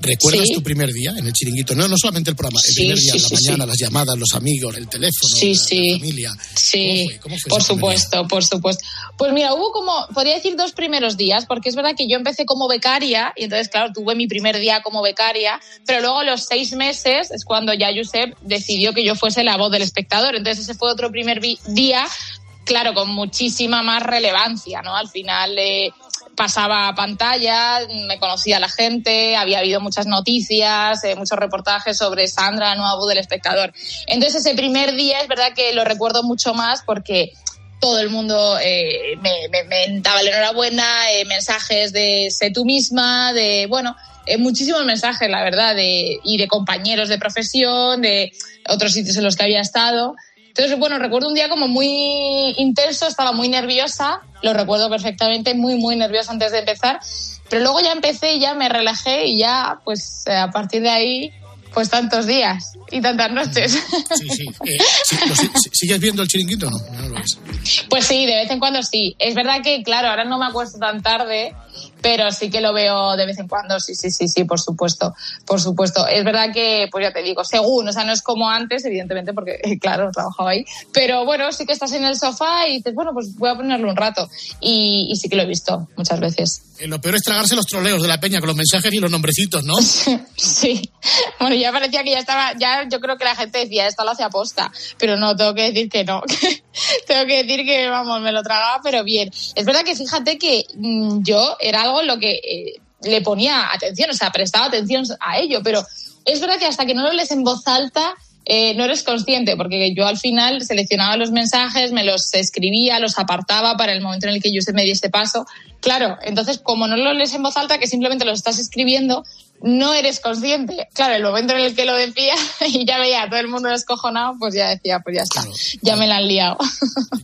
Speaker 15: ¿Recuerdas
Speaker 19: Sí.
Speaker 15: tu primer día en el chiringuito? No, no solamente el programa, el
Speaker 19: Sí,
Speaker 15: primer día,
Speaker 19: sí,
Speaker 15: la mañana, las llamadas, los amigos, el teléfono,
Speaker 19: Sí,
Speaker 15: la,
Speaker 19: sí.
Speaker 15: la familia.
Speaker 19: Sí,
Speaker 15: ¿Cómo fue
Speaker 19: por
Speaker 15: ese primer día?
Speaker 19: supuesto, por supuesto. Pues mira, hubo como, podría decir dos primeros días, porque es verdad que yo empecé como becaria y entonces, claro, tuve mi primer día como becaria, pero luego a los seis meses es cuando ya Josep decidió que yo fuese la voz del espectador. Entonces ese fue otro primer día, claro, con muchísima más relevancia, ¿no? Al final... eh, pasaba a pantalla, me conocía la gente, había habido muchas noticias, eh, muchos reportajes sobre Sandra, la nueva del espectador. Entonces ese primer día es verdad que lo recuerdo mucho más porque todo el mundo eh, me, daba la enhorabuena, mensajes de sé tú misma, de, bueno, muchísimos mensajes, la verdad, de, y de compañeros de profesión, de otros sitios en los que había estado. Entonces, bueno, recuerdo un día como muy intenso, estaba muy nerviosa, lo recuerdo perfectamente, muy, muy nerviosa antes de empezar, pero luego ya empecé, ya me relajé y ya, pues eh, a partir de ahí, pues tantos días y tantas noches.
Speaker 15: Sí, sí. Eh, sí, ¿Sigues viendo el chiringuito o no? No lo ves.
Speaker 19: Pues sí, de vez en cuando sí. Es verdad que, claro, ahora no me acuesto tan tarde, pero sí que lo veo de vez en cuando, sí, sí, sí, sí, por supuesto, por supuesto. Es verdad que, pues ya te digo, según, o sea, no es como antes, evidentemente, porque, claro, trabajaba ahí, pero bueno, sí que estás en el sofá y dices, bueno, pues voy a ponerlo un rato. Y, y sí que lo he visto muchas veces.
Speaker 15: Eh, lo peor es tragarse los troleos de la peña con los mensajes y los nombrecitos, ¿no?
Speaker 19: Sí, bueno, ya parecía que ya estaba, ya yo creo que la gente decía, esto lo hace aposta, pero no, tengo que decir que no, tengo que decir que, vamos, me lo tragaba, pero bien. Es verdad que fíjate que mm, yo era algo lo que eh, le ponía atención, o sea, prestaba atención a ello, pero es verdad que hasta que no lo lees en voz alta, eh, no eres consciente, porque yo al final seleccionaba los mensajes, me los escribía, los apartaba para el momento en el que yo se me diese paso. Claro, entonces como no lo lees en voz alta, que simplemente los estás escribiendo, no eres consciente. Claro, el momento en el que lo decía y ya veía a todo el mundo descojonado, pues ya decía, pues ya está, ya me la han liado.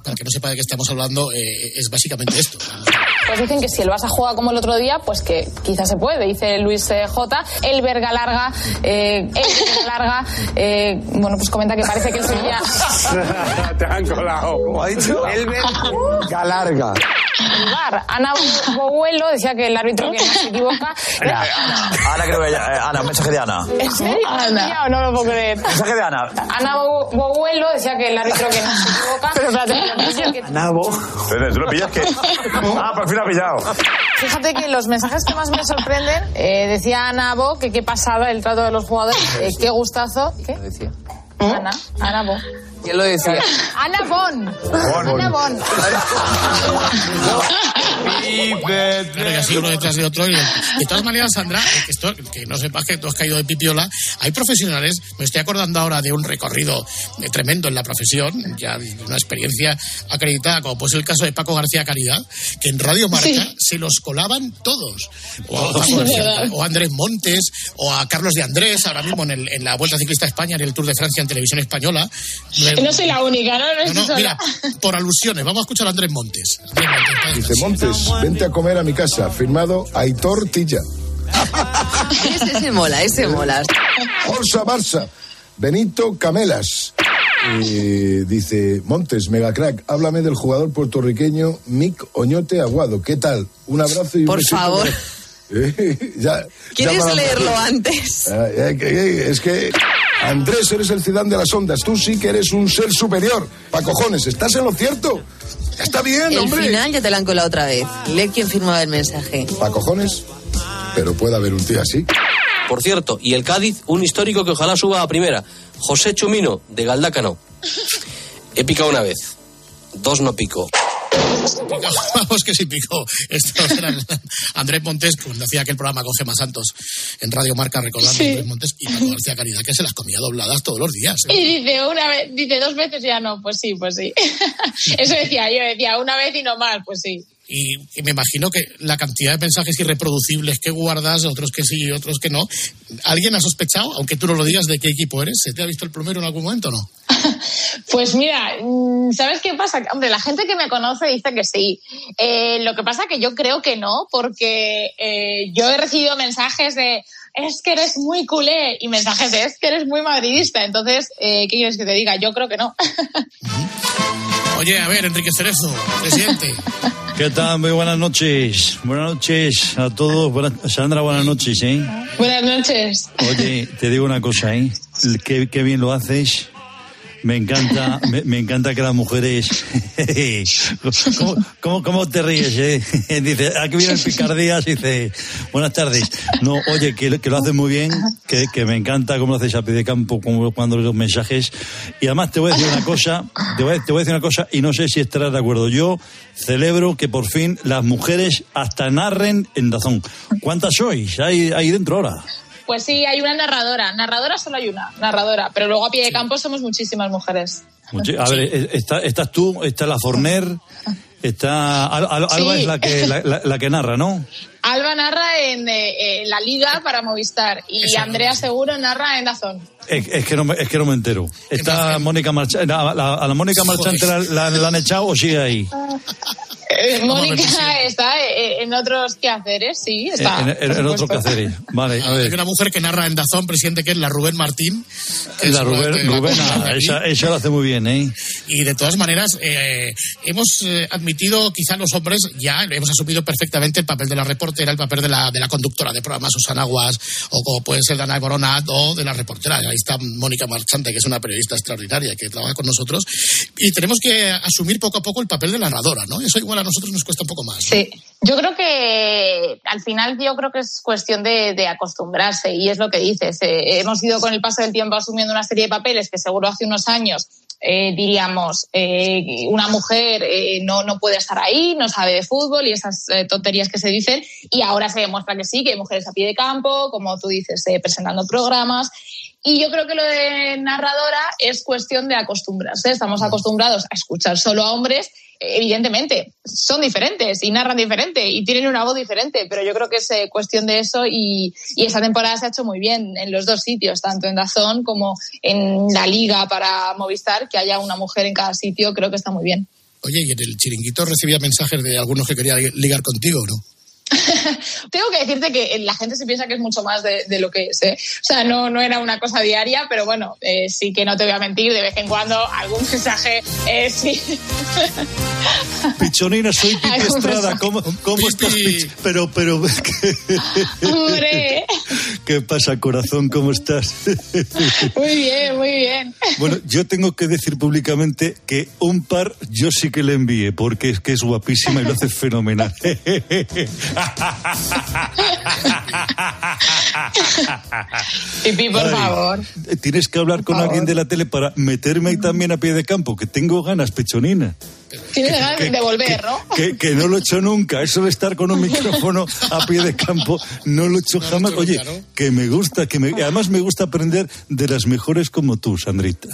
Speaker 15: Para que no sepa de qué estamos hablando, eh, es básicamente esto.
Speaker 19: Pues dicen que si el Barça juega como el otro día, pues que quizás se puede, dice Luis eh, J. El Verga Larga, eh, el Verga Larga, eh, bueno, pues comenta que parece que el Sevilla...
Speaker 16: Te han colado. ¿Cómo ha dicho? El Galarga.
Speaker 19: El VAR. Ana Boguelo decía que el árbitro que no se equivoca...
Speaker 21: creo que ya- eh, Ana, un mensaje de Ana.
Speaker 19: ¿En serio? Ana. No lo puedo creer.
Speaker 21: Mensaje de Ana.
Speaker 19: Ana Bo- Boguelo decía que el árbitro que no se equivoca... Pero espérate,
Speaker 21: Nabo. ¿Tú lo pillas que? Ah, por fin lo ha pillado.
Speaker 19: Fíjate que los mensajes que más me sorprenden, eh, decía Ana Bo que qué pasaba el trato de los jugadores, eh, qué gustazo. ¿Qué? Ana, Ana Bo.
Speaker 22: ¿Quién lo decía?
Speaker 19: Ana Bon. Ana Bon.
Speaker 15: Claro, así uno detrás de otro. Y, de todas maneras, Sandra, que, esto, que no sepas que tú has caído de pipiola, hay profesionales, me estoy acordando ahora de un recorrido eh, tremendo en la profesión, ya de una experiencia acreditada, como pues el caso de Paco García Caridad, que en Radio Marca
Speaker 19: Sí.
Speaker 15: se los colaban todos. O a,
Speaker 19: Es
Speaker 15: Paco García- o a Andrés Montes, o a Carlos de Andrés, ahora mismo en, el- en la Vuelta Ciclista a España, en el Tour de Francia en televisión española.
Speaker 19: No soy la única, ¿no? No,
Speaker 15: No, mira, por alusiones, vamos a escuchar a Andrés Montes.
Speaker 23: Dice Montes, vente a comer a mi casa. Firmado Aitor Tilla.
Speaker 22: Ese se mola, ese mola.
Speaker 23: Forza Barça. Benito Camelas. Dice Montes, mega crack, háblame del jugador puertorriqueño Mick Oñote Aguado. ¿Qué tal? Un abrazo y un
Speaker 22: Por
Speaker 23: besito
Speaker 22: favor.
Speaker 23: ya-
Speaker 22: ¿Quieres
Speaker 23: ya
Speaker 22: leerlo antes?
Speaker 23: Eh, que- eh, Es que Andrés, eres el Zidane de las ondas. Tú sí que eres un ser superior. Pa' cojones, ¿estás en lo cierto? Ya está bien,
Speaker 22: El
Speaker 23: hombre.
Speaker 22: final ya te la han colado otra vez. Lee quién firmaba el mensaje.
Speaker 23: Pa' cojones. Pero puede haber un tío así.
Speaker 24: Por cierto, y el Cádiz, un histórico que ojalá suba a primera. José Chumino, de Galdácano. He picado una vez. Dos no pico.
Speaker 15: Vamos que sí picó. Esto era Andrés Montes cuando hacía aquel programa con Gema Santos en Radio Marca recordando a Andrés Montes y Paco García Caridad que se las comía dobladas todos los días. ¿eh?
Speaker 19: Y dice una vez, dice dos veces ya no, pues sí, pues sí. Eso decía yo, decía una vez y no más, pues sí.
Speaker 15: Y, y me imagino que la cantidad de mensajes irreproducibles que guardas, otros que sí y otros que no. ¿Alguien ha sospechado, aunque tú no lo digas, de qué equipo eres? ¿Se te ha visto el plumero en algún momento o no?
Speaker 19: Pues mira, mm, ¿sabes qué pasa? Hombre, la gente que me conoce dice que sí. Eh, lo que pasa que yo creo que no, porque eh, yo he recibido mensajes de es que eres muy culé y mensajes de es que eres muy madridista. Entonces, eh, ¿qué quieres que te diga? Yo creo que no.
Speaker 15: Oye, a ver, Enrique Cerezo, presidente.
Speaker 12: ¿Qué tal? Muy buenas noches. Buenas noches a todos. Buenas- Sandra, buenas noches, ¿eh?
Speaker 19: Buenas noches.
Speaker 12: Oye, te digo una cosa, ¿eh? Qué, qué bien lo haces. Me encanta, me, me encanta que las mujeres. ¿Cómo, cómo, cómo te ríes, eh? Dice, aquí viene el picardías y dice, buenas tardes. No, oye, que, que lo haces muy bien, que, que me encanta cómo lo haces a pie de campo como cuando los mensajes. Y además te voy a decir una cosa, te voy a, te voy a decir una cosa y no sé si estarás de acuerdo. Yo celebro que por fin las mujeres hasta narren en Dazón. ¿Cuántas sois ahí, ahí dentro ahora?
Speaker 19: Pues sí, hay una narradora. Narradora solo hay una, narradora. Pero luego a pie de campo somos muchísimas mujeres.
Speaker 12: Muchi- A ver, eh, está- estás tú, está la Forner, está Al- Al- Alba
Speaker 19: Sí.
Speaker 12: es la que la, la- la que narra, ¿no?
Speaker 19: Alba narra en eh, eh, la Liga para Movistar y Andrea Seguro narra en Dazón.
Speaker 12: Es, es que no me, es que no me entero. Está Mónica Marchante, a la, a la Mónica Marchante la, la- la han echado o sigue ahí.
Speaker 19: Eh, Mónica está eh, en otros quehaceres, sí, está.
Speaker 12: en, en- en
Speaker 19: por
Speaker 12: otro
Speaker 19: supuesto.
Speaker 12: quehaceres. Vale, a
Speaker 15: Hay
Speaker 12: ver.
Speaker 15: una mujer que narra en Dazón, presidente, que es la Rubén Martín. que
Speaker 12: La Rubén,
Speaker 15: que la
Speaker 12: Rubena, esa lo hace muy bien, ¿eh?
Speaker 15: Y de todas maneras, eh, hemos eh, admitido, quizá los hombres, ya hemos asumido perfectamente el papel de la reportera, el papel de la, de la conductora de programas, Susana Guas, o como puede ser Dana Coronat, o de la reportera. Ahí está Mónica Marchante, que es una periodista extraordinaria que trabaja con nosotros. Y tenemos que asumir poco a poco el papel de narradora, ¿no? Eso igual a nosotros nos cuesta un poco más.
Speaker 19: Sí, yo creo que al final yo creo que es cuestión de, de acostumbrarse y es lo que dices. Eh, hemos ido con el paso del tiempo asumiendo una serie de papeles que seguro hace unos años eh, diríamos eh, una mujer eh, no, no puede estar ahí, no sabe de fútbol y esas eh, tonterías que se dicen y ahora se demuestra que sí, que hay mujeres a pie de campo, como tú dices, eh, presentando programas. Y yo creo que lo de narradora es cuestión de acostumbrarse. Estamos acostumbrados a escuchar solo a hombres evidentemente, son diferentes y narran diferente y tienen una voz diferente, pero yo creo que es eh, cuestión de eso y, y esta temporada se ha hecho muy bien en los dos sitios, tanto en Dazón como en la liga para Movistar, que haya una mujer en cada sitio, creo que está muy bien.
Speaker 15: Oye, y en el chiringuito recibía mensajes de algunos que querían ligar contigo, ¿no?
Speaker 19: Tengo que decirte que la gente se piensa que es mucho más de, de lo que es. ¿eh? O sea, no, no era una cosa diaria, pero bueno, eh, sí que no te voy a mentir, de vez en cuando algún mensaje eh, sí.
Speaker 12: Pichonina, soy Pipi Estrada. ¿Cómo, cómo estás, Pich? Pero, pero,
Speaker 19: Hombre,
Speaker 12: ¿qué pasa, corazón? ¿Cómo estás?
Speaker 19: muy bien, muy bien.
Speaker 12: Bueno, yo tengo que decir públicamente que un par yo sí que le envié, porque es que es guapísima y lo hace fenomenal.
Speaker 19: Pipi, por
Speaker 12: Ay,
Speaker 19: favor.
Speaker 12: Tienes que hablar con
Speaker 19: favor.
Speaker 12: alguien de la tele para meterme ahí también a pie de campo, que tengo ganas, pechonina.
Speaker 19: Tienes ganas de volver, ¿no?
Speaker 12: Que, que no lo he hecho nunca. Eso de estar con un micrófono a pie de campo, no lo he hecho jamás. Oye, que me gusta, que me, además me gusta aprender de las mejores como tú, Sandrita.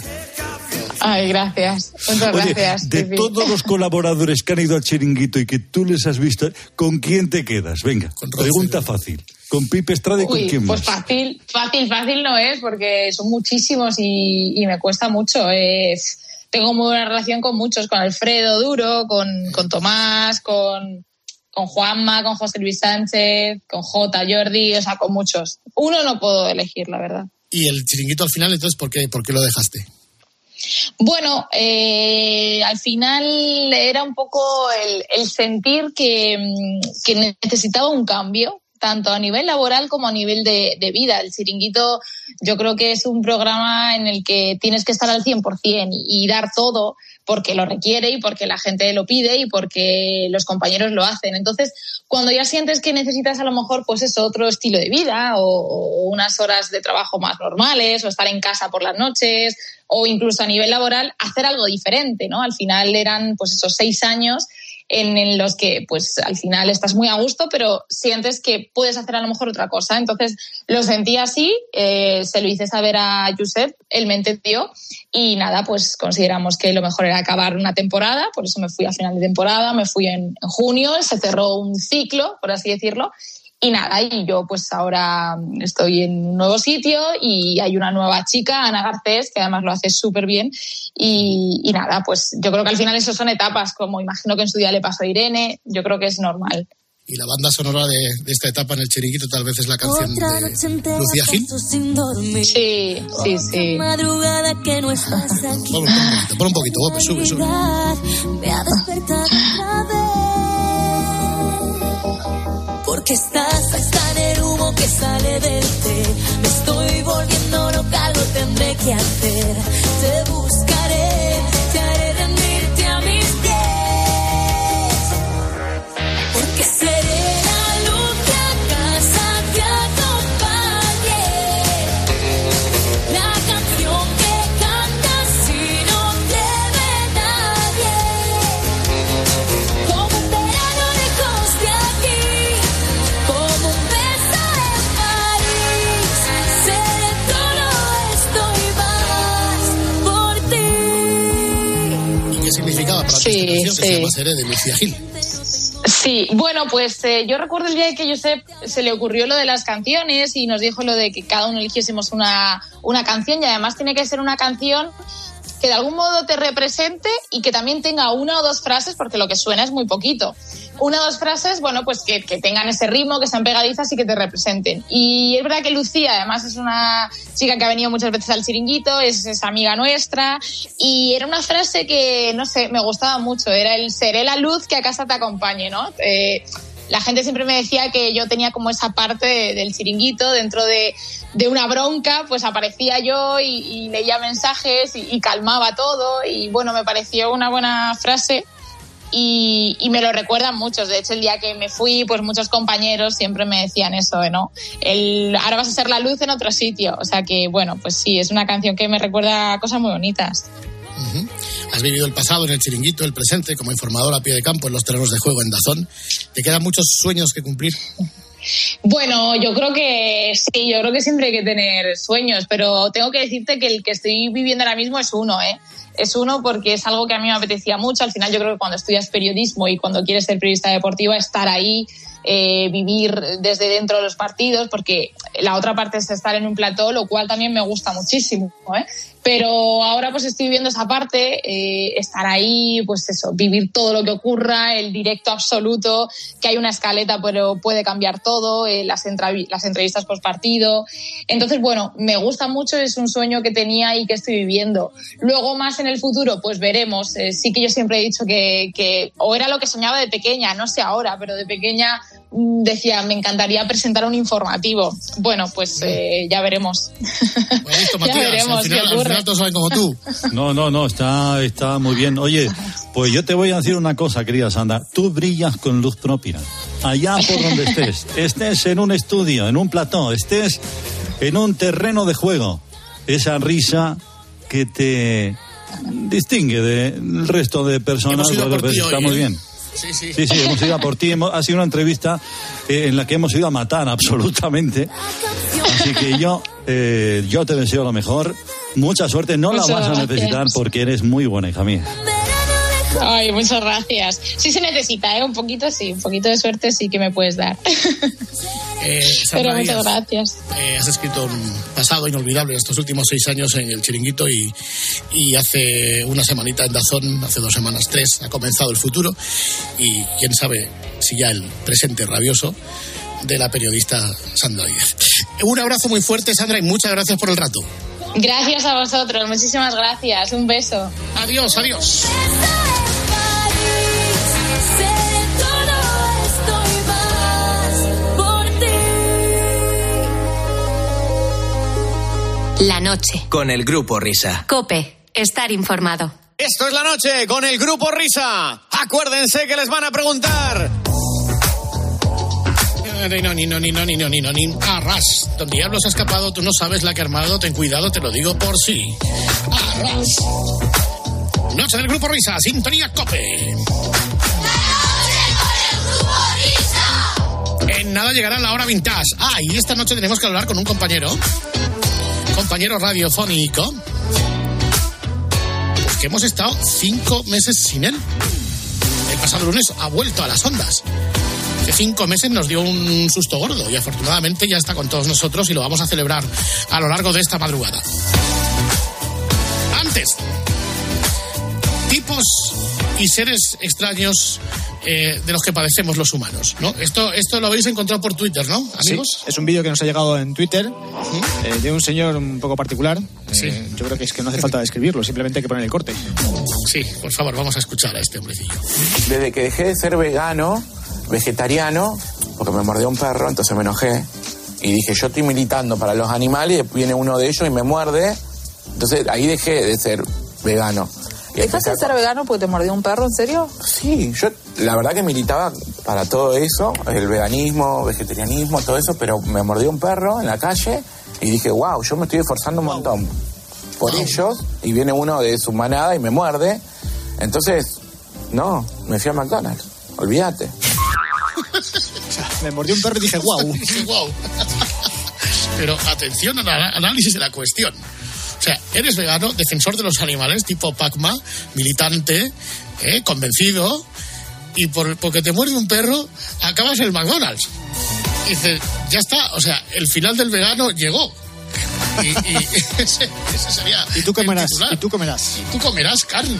Speaker 19: Ay, gracias. Muchas
Speaker 12: Oye,
Speaker 19: gracias.
Speaker 12: de todos los colaboradores que han ido al chiringuito y que tú les has visto, ¿con quién te quedas? Venga, pregunta fácil. ¿Con Pipe Estrada y con quién
Speaker 19: pues
Speaker 12: más?
Speaker 19: fácil, fácil, fácil no es porque son muchísimos y, y me cuesta mucho. eh. tengo muy buena relación con muchos, con Alfredo Duro, con, con Tomás, con, con Juanma, con José Luis Sánchez, con J. Jordi, o sea, con muchos. Uno no puedo elegir, la verdad.
Speaker 15: Y el chiringuito al final, entonces, ¿por qué, por qué lo dejaste?
Speaker 19: Bueno, eh, al final era un poco el, el sentir que, mm, que necesitaba un cambio, tanto a nivel laboral como a nivel de, vida. El chiringuito yo creo que es un programa en el que tienes que estar al 100% y, y dar todo porque lo requiere y porque la gente lo pide y porque los compañeros lo hacen. Entonces, cuando ya sientes que necesitas a lo mejor pues eso, otro estilo de vida o, o unas horas de trabajo más normales o estar en casa por las noches o incluso a nivel laboral hacer algo diferente, ¿no? Al final eran pues esos seis años en, los que pues al final estás muy a gusto, pero sientes que puedes hacer a lo mejor otra cosa. Entonces lo sentí así, eh, se lo hice saber a Josep, él me entendió y nada, pues consideramos que lo mejor era acabar una temporada, por eso me fui a final de temporada, me fui en, en junio, se cerró un ciclo, por así decirlo, y nada, y yo pues ahora estoy en un nuevo sitio y hay una nueva chica, Ana Garcés, que además lo hace súper bien. Y, y nada, pues yo creo que al final eso son etapas, como imagino que en su día le pasó a Irene, yo creo que es normal.
Speaker 15: Y la banda sonora de, de esta etapa en el chiringuito tal vez es la canción de Lucía Gil.
Speaker 19: Sí, sí, sí.
Speaker 14: Madrugada que no estás aquí.
Speaker 15: Pon un poquito, pon un poquito, sube, sube.
Speaker 14: Porque estás hasta en el humo que sale del té. Me estoy volviendo loca, lo tendré que hacer. Te buscaré,
Speaker 19: Sí,
Speaker 15: que se llama Seré de Lucía Gil?
Speaker 19: Sí, bueno, pues eh, yo recuerdo el día que Josep se le ocurrió lo de las canciones y nos dijo lo de que cada uno eligiésemos una, una canción y además tiene que ser una canción que de algún modo te represente y que también tenga una o dos frases, porque lo que suena es muy poquito. Una o dos frases, bueno, pues que, tengan ese ritmo, que sean pegadizas y que te representen. Y es verdad que Lucía, además, es una chica que ha venido muchas veces al chiringuito, es, amiga nuestra, y era una frase que, no sé, me gustaba mucho, era el seré la luz que a casa te acompañe, ¿no? Eh, la gente siempre me decía que yo tenía como esa parte de- del chiringuito dentro de, de una bronca, pues aparecía yo y, leía mensajes y calmaba todo y bueno, me pareció una buena frase y, me lo recuerdan muchos. De hecho, el día que me fui, pues muchos compañeros siempre me decían eso, ¿eh, ¿no? El, ahora vas a ser la luz en otro sitio. O sea que, bueno, pues sí, es una canción que me recuerda cosas muy bonitas.
Speaker 15: Has vivido el pasado en el chiringuito, el presente como informador a pie de campo en los terrenos de juego en Dazón. ¿Te quedan muchos sueños que cumplir?
Speaker 19: Bueno, yo creo que sí, yo creo que siempre hay que tener sueños, pero tengo que decirte que el que estoy viviendo ahora mismo es uno, ¿eh? Es uno porque es algo que a mí me apetecía mucho. Al final yo creo que cuando estudias periodismo y cuando quieres ser periodista deportiva, estar ahí, eh, vivir desde dentro de los partidos, porque la otra parte es estar en un plató, lo cual también me gusta muchísimo, ¿eh? Pero ahora pues estoy viviendo esa parte, eh, estar ahí, pues eso, vivir todo lo que ocurra, el directo absoluto, que hay una escaleta pero puede cambiar todo, eh, las, las entrevistas post partido. Entonces, bueno, me gusta mucho, es un sueño que tenía y que estoy viviendo. Luego más en el futuro, pues veremos. Eh, sí que yo siempre he dicho que, que o era lo que soñaba de pequeña, no sé ahora, pero de pequeña mm, decía, me encantaría presentar un informativo. Bueno, pues eh, ya veremos.
Speaker 15: Listo,
Speaker 19: Ya veremos
Speaker 15: al
Speaker 19: qué
Speaker 15: final,
Speaker 19: ocurre.
Speaker 15: Final todos saben como tú.
Speaker 12: No, no, no, está, está muy bien. Oye, pues yo te voy a decir una cosa, querida Sandra. Tú brillas con luz propia. Allá por donde estés, estés en un estudio, en un plató, estés en un terreno de juego, esa risa que te distingue del resto de personas. Está muy
Speaker 15: ¿eh?
Speaker 12: bien.
Speaker 15: Sí, sí.
Speaker 12: Sí, sí, hemos ido a por ti. Hemos- ha sido una entrevista eh, en la que hemos ido a matar absolutamente. Así que yo, eh, yo te deseo lo mejor. Mucha suerte. No la vas a necesitar porque eres muy buena, hija mía.
Speaker 19: Ay, muchas gracias. Sí se necesita, ¿eh? Un poquito sí, un poquito de suerte sí que me puedes dar.
Speaker 15: Eh,
Speaker 19: Pero
Speaker 15: Sandra
Speaker 19: muchas
Speaker 15: Díaz,
Speaker 19: gracias.
Speaker 15: eh, has escrito un pasado inolvidable en estos últimos seis años en el chiringuito y, y hace una semanita en Dazón, hace dos semanas, tres, ha comenzado el futuro y quién sabe si ya el presente rabioso de la periodista Sandra Díaz. Un abrazo muy fuerte, Sandra, y muchas gracias por el rato.
Speaker 19: Gracias a vosotros, muchísimas gracias. Un beso.
Speaker 15: Adiós, adiós.
Speaker 3: La noche.
Speaker 2: Con el grupo Risa.
Speaker 3: Cope. Estar informado.
Speaker 25: Esto es la noche con el grupo Risa. Acuérdense que les van a preguntar.
Speaker 15: Arras. Don Diablo se ha escapado, tú no sabes la que ha armado, ten cuidado, te lo digo por sí. Arras. Noche del Grupo Risa, sintonía Cope. En nada llegará la hora vintage. Ah, y esta noche tenemos que hablar con un compañero, compañero radiofónico, pues que hemos estado cinco meses sin él. El pasado lunes ha vuelto a las ondas. Hace cinco meses nos dio un susto gordo y afortunadamente ya está con todos nosotros y lo vamos a celebrar a lo largo de esta madrugada. Antes, tipos y seres extraños eh, de los que padecemos los humanos, ¿no? Esto, esto lo habéis encontrado por Twitter, ¿no, amigos?
Speaker 10: Sí, es un vídeo que nos ha llegado en Twitter eh, de un señor un poco particular.
Speaker 15: Sí.
Speaker 10: Eh, yo creo que es que no hace falta describirlo, simplemente hay que poner el corte.
Speaker 15: Sí, por favor, vamos a escuchar a este hombrecillo.
Speaker 26: Desde que dejé de ser vegano, vegetariano, porque me mordió un perro, entonces me enojé. Y dije, yo estoy militando para los animales, y viene uno de ellos y me muerde. Entonces ahí dejé de ser vegano. Y
Speaker 22: ¿Dejaste de ser vegano porque te mordió un perro, en serio?
Speaker 26: Sí, yo la verdad que militaba para todo eso, el veganismo, vegetarianismo, todo eso, pero me mordió un perro en la calle y dije, wow, yo me estoy esforzando un montón por ellos y viene uno de su manada y me muerde. Entonces, no, me fui a McDonald's, olvídate.
Speaker 10: Me mordió un perro y dije, wow.
Speaker 15: "Guau". Pero atención al análisis de la cuestión. O sea, eres vegano, defensor de los animales, tipo Pacma, militante, ¿eh? convencido, y por, porque te muerde un perro, acabas en el McDonald's. Y dices, ya está, o sea, el final del vegano llegó. Y, y ese, ese sería.
Speaker 10: ¿Y tú comerás?
Speaker 15: el titular.
Speaker 10: ¿Y tú comerás?
Speaker 15: Y tú comerás carne.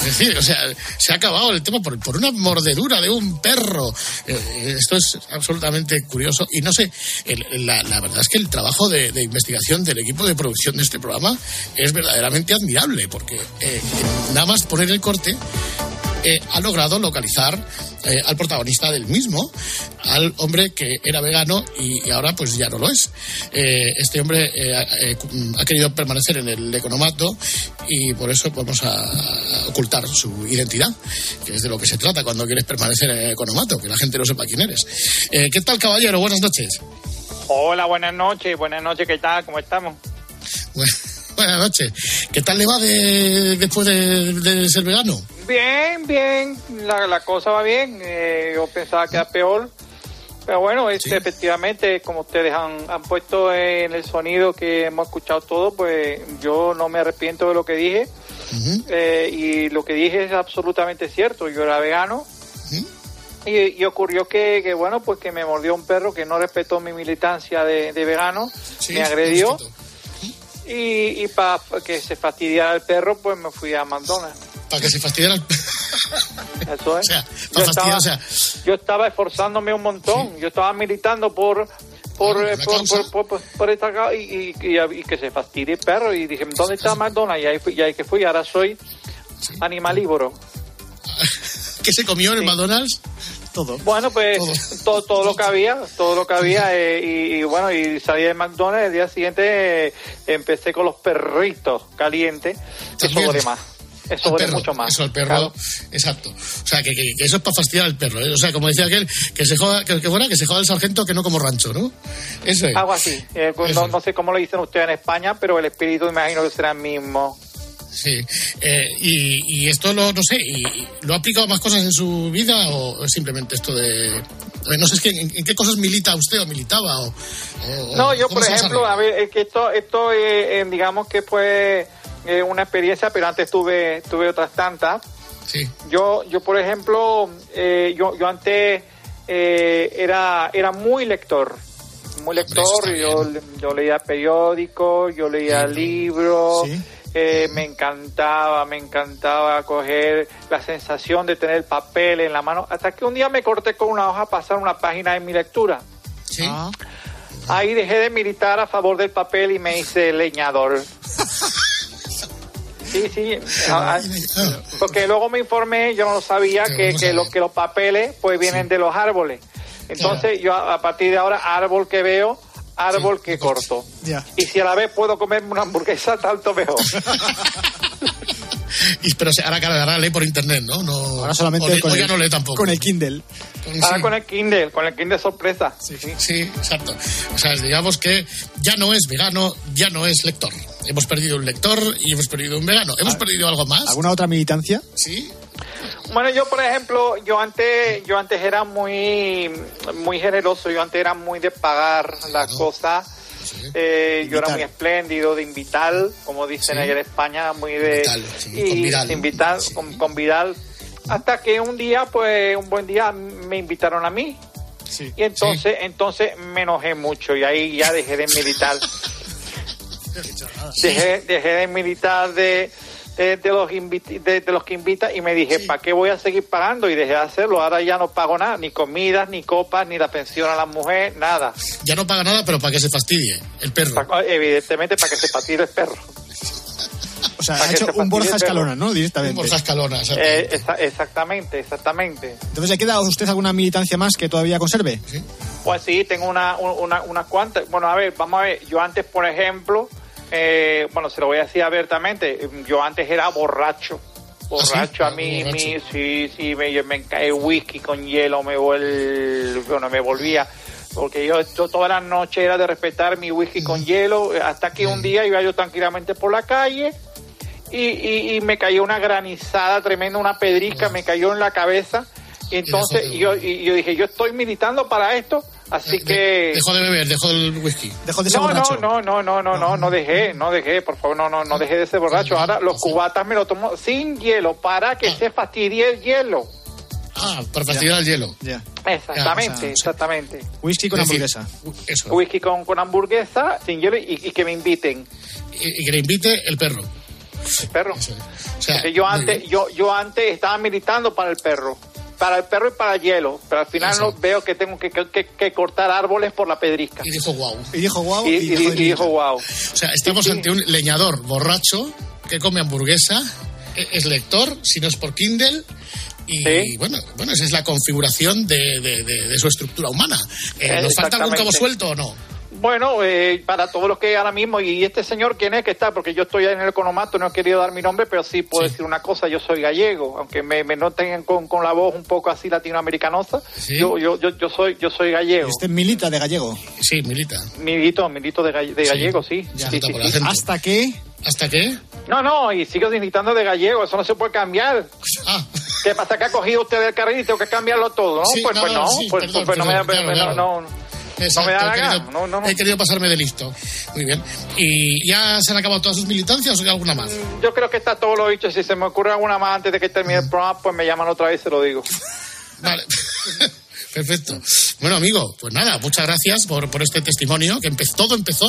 Speaker 15: Es decir, o sea, se ha acabado el tema por, por una mordedura de un perro. Eh, esto es absolutamente curioso. Y no sé, el- la, la verdad es que el trabajo de, de investigación del equipo de producción de este programa es verdaderamente admirable, porque eh, nada más poner el corte. eh, ha logrado localizar eh, al protagonista del mismo, al hombre que era vegano y, y ahora pues ya no lo es. Eh, este hombre eh, ha- eh, ha querido permanecer en el economato y por eso vamos a, ocultar su identidad, que es de lo que se trata cuando quieres permanecer en el economato, que la gente no sepa quién eres. ¿Qué tal, caballero? Buenas noches.
Speaker 27: Hola, buenas noches, buenas noches, ¿qué tal? ¿Cómo estamos?
Speaker 15: Bu- Buenas noches. ¿Qué tal le va de- después de, de ser vegano?
Speaker 27: Bien, bien, la, la cosa va bien. Eh, yo pensaba que era peor, Pero bueno, este, efectivamente, como ustedes han, han puesto en el sonido que hemos escuchado todo, pues yo no me arrepiento de lo que dije. Eh, y lo que dije es absolutamente cierto. Yo era vegano. Y, y ocurrió que, que, bueno, pues que me mordió un perro que no respetó mi militancia de, de vegano, me agredió. Y, y para que se fastidiara el perro, pues me fui a McDonald's.
Speaker 15: Para que se fastidiara el
Speaker 27: Eso es.
Speaker 15: sea,
Speaker 27: yo,
Speaker 15: para
Speaker 27: estaba,
Speaker 15: fastidiar, o sea,
Speaker 27: yo estaba esforzándome un montón. Yo estaba militando por por, eh, por, por, por- por- esta y, y- y- que se fastidie el perro. Y dije, ¿dónde está McDonald's? Y ahí, fui, y ahí que fui. Ahora soy animalívoro.
Speaker 15: ¿Qué se comió en el McDonald's? Todo.
Speaker 27: Bueno, pues todo, todo lo que había, todo lo que había. eh, y, y bueno, y salí de McDonald's. El día siguiente eh, empecé con los perritos calientes. Eso lo demás. Eso vale mucho más.
Speaker 15: Eso, el perro, exacto. O sea, que, que- que eso es para fastidiar al perro. ¿eh? O sea, como decía aquel, que se joda, que, que fuera, que se joda el sargento que no como rancho, ¿no? Eso es.
Speaker 27: Algo así. Eh, pues no, no sé cómo lo dicen ustedes en España, pero el espíritu imagino que será el mismo.
Speaker 15: Sí. Eh, y, y esto lo, no sé, y, y ¿lo ha aplicado más cosas en su vida o simplemente esto de... eh, No sé, es que en, qué cosas milita usted o militaba o... o-
Speaker 27: No, yo
Speaker 15: ¿cómo
Speaker 27: por ejemplo, a ver, es que esto, esto eh, eh, digamos que fue eh, una experiencia, pero antes tuve, tuve otras tantas.
Speaker 15: Sí.
Speaker 27: Yo, yo por ejemplo, eh, yo, yo antes eh, era, era muy lector, muy lector. Yo, yo leía periódicos, yo leía libros. eh, me encantaba, me encantaba coger la sensación de tener el papel en la mano, hasta que un día me corté con una hoja a pasar una página de mi lectura.
Speaker 15: Sí.
Speaker 27: Ahí dejé de militar a favor del papel y me hice leñador. Sí, sí. ah, ah, Porque luego me informé, yo no sabía, que, que, lo, que los papeles pues vienen de los árboles. Entonces yo a, a partir de ahora, árbol que veo, árbol que corto.
Speaker 28: Ya.
Speaker 27: Y si a la vez puedo comerme una hamburguesa, tanto mejor.
Speaker 15: Y, pero se- ahora, claro, ahora lee por internet, ¿no? no
Speaker 28: Ahora solamente
Speaker 15: o,
Speaker 28: con
Speaker 15: o ya
Speaker 28: el-
Speaker 15: no lee tampoco.
Speaker 28: Con el Kindle.
Speaker 27: Ahora con el Kindle, con el Kindle sorpresa.
Speaker 15: Sí, sí, exacto. O sea, digamos que ya no es vegano, ya no es lector. Hemos perdido un lector y hemos perdido un vegano. ¿Hemos perdido algo más?
Speaker 28: ¿Alguna otra militancia?
Speaker 15: Sí.
Speaker 27: Bueno, yo por ejemplo, yo antes, yo antes era muy, muy generoso, yo antes era muy de pagar las cosas. Eh, yo era muy espléndido de invitar, como dicen
Speaker 15: Sí.
Speaker 27: allá en España, muy de
Speaker 15: Invitar, sí,
Speaker 27: y
Speaker 15: con Vidal.
Speaker 27: invitar, con, con Vidal. Hasta que un día, pues, un buen día me invitaron a mí. Y entonces, entonces me enojé mucho y ahí ya dejé de militar. dejé, dejé de militar de, de, de los de, de los que invitan y me dije, ¿para qué voy a seguir pagando? Y dejé de hacerlo. Ahora ya no pago nada, ni comidas, ni copas, ni la pensión a la mujer, nada.
Speaker 15: Ya no paga nada, pero para que se fastidie el perro.
Speaker 27: Pa- Evidentemente para que se patire el perro.
Speaker 28: O sea, ha hecho
Speaker 27: se
Speaker 28: un
Speaker 27: fastidie
Speaker 28: Borja. Escalona, ¿no? Directamente.
Speaker 15: Un Borja Escalona,
Speaker 27: Eh, exa- exactamente, exactamente.
Speaker 28: Entonces, ¿le queda a usted alguna militancia más que todavía conserve?
Speaker 27: Pues sí, tengo una, una, unas cuantas. Bueno, a ver, vamos a ver. Yo antes, por ejemplo, eh, bueno, se lo voy a decir abiertamente. Yo antes era borracho. Borracho, a mí,
Speaker 15: Borracho.
Speaker 27: mi- sí, sí, me, me cae whisky con hielo, me vuel, bueno, me volvía. Porque yo, yo todas las noches era de respetar mi whisky con hielo, hasta que un día iba yo tranquilamente por la calle y, y, y me cayó una granizada tremenda, una pedrica, me cayó en la cabeza. Y entonces y yo, y yo dije, yo estoy militando para esto, así que...
Speaker 15: Dejó de beber, dejó el whisky.
Speaker 28: Dejó de
Speaker 27: No, no, no, no, no, no, no, no dejé, no dejé, por favor, no, no, no dejé de ser borracho. Ahora los cubatas me lo tomo sin hielo para que se fastidie el hielo.
Speaker 15: Ah, para fastidiar el hielo.
Speaker 28: Ya.
Speaker 27: Exactamente,
Speaker 28: Ya, o sea,
Speaker 27: exactamente.
Speaker 28: Whisky con hamburguesa.
Speaker 15: Eso.
Speaker 27: Whisky con, con hamburguesa, sin hielo y, y que me inviten.
Speaker 15: Y, y que le invite el perro.
Speaker 27: El perro.
Speaker 15: O sea,
Speaker 27: yo antes, yo, yo antes estaba militando para el perro. Para el perro y para el hielo. Pero al final no veo que tengo que, que- que cortar árboles por la pedrisca.
Speaker 15: Y dijo guau.
Speaker 28: Y dijo guau
Speaker 27: Y,
Speaker 28: y,
Speaker 27: dijo wow.
Speaker 15: O sea, estamos ante un leñador borracho que come hamburguesa, e- es lector, si no es por Kindle. Y bueno, bueno, esa es la configuración de, de- de- de su estructura humana. Eh, ¿Nos falta algún cabo suelto o no?
Speaker 27: Bueno, eh, para todos los que ahora mismo, y este señor quién es que está, porque yo estoy en el economato, no he querido dar mi nombre, pero sí puedo decir una cosa, yo soy gallego, aunque me, me noten con, con, la voz un poco así latinoamericanosa, yo, yo, yo, yo, soy, yo soy gallego.
Speaker 28: Este es milita de gallego.
Speaker 15: Sí, milita.
Speaker 27: Milito, milito de, de gallego, sí.
Speaker 28: ¿Hasta qué?
Speaker 15: ¿Hasta qué?
Speaker 27: No, no, y sigo militando de gallego, eso no se puede cambiar.
Speaker 15: Ah.
Speaker 27: ¿Qué pasa que ha cogido usted el carril y tengo que cambiarlo todo? ¿no? pues,
Speaker 15: no,
Speaker 27: pues no, no.
Speaker 15: Exacto,
Speaker 27: no me da
Speaker 15: he, querido,
Speaker 27: no, no,
Speaker 15: he querido pasarme de listo. Muy bien. ¿Y ya se han acabado todas sus militancias o hay alguna más?
Speaker 27: Mm, yo creo que está todo lo dicho. Si se me ocurre alguna más antes de que termine el mm. programa, pues me llaman otra vez y se lo digo.
Speaker 15: Vale. Perfecto. Bueno, amigo, pues nada, muchas gracias por, por este testimonio, que empe todo empezó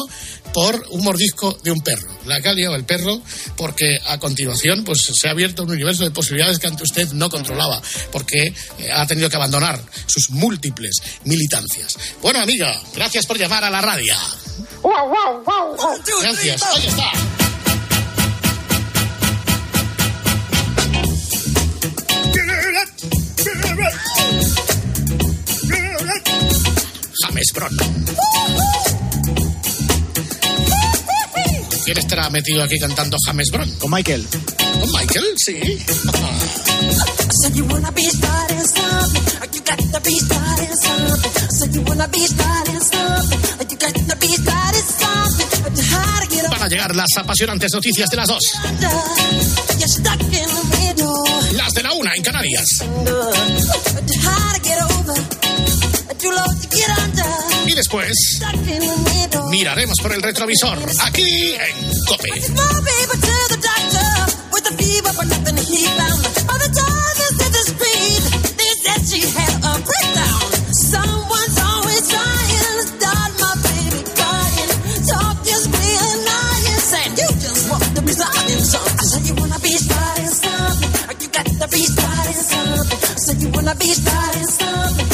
Speaker 15: por un mordisco de un perro, la calle o el perro, porque a continuación pues se ha abierto un universo de posibilidades que ante usted no controlaba, porque eh, ha tenido que abandonar sus múltiples militancias. Bueno, amiga, gracias por llamar a la radio. Gracias, ahí está. ¿Quién estará metido aquí cantando James Brown?
Speaker 28: Con Michael.
Speaker 15: ¿Con Michael? Sí. Van a llegar las apasionantes noticias de las dos. Las de la una en Canarias. Y después miraremos por el retrovisor aquí en Cope.
Speaker 14: you wanna be something.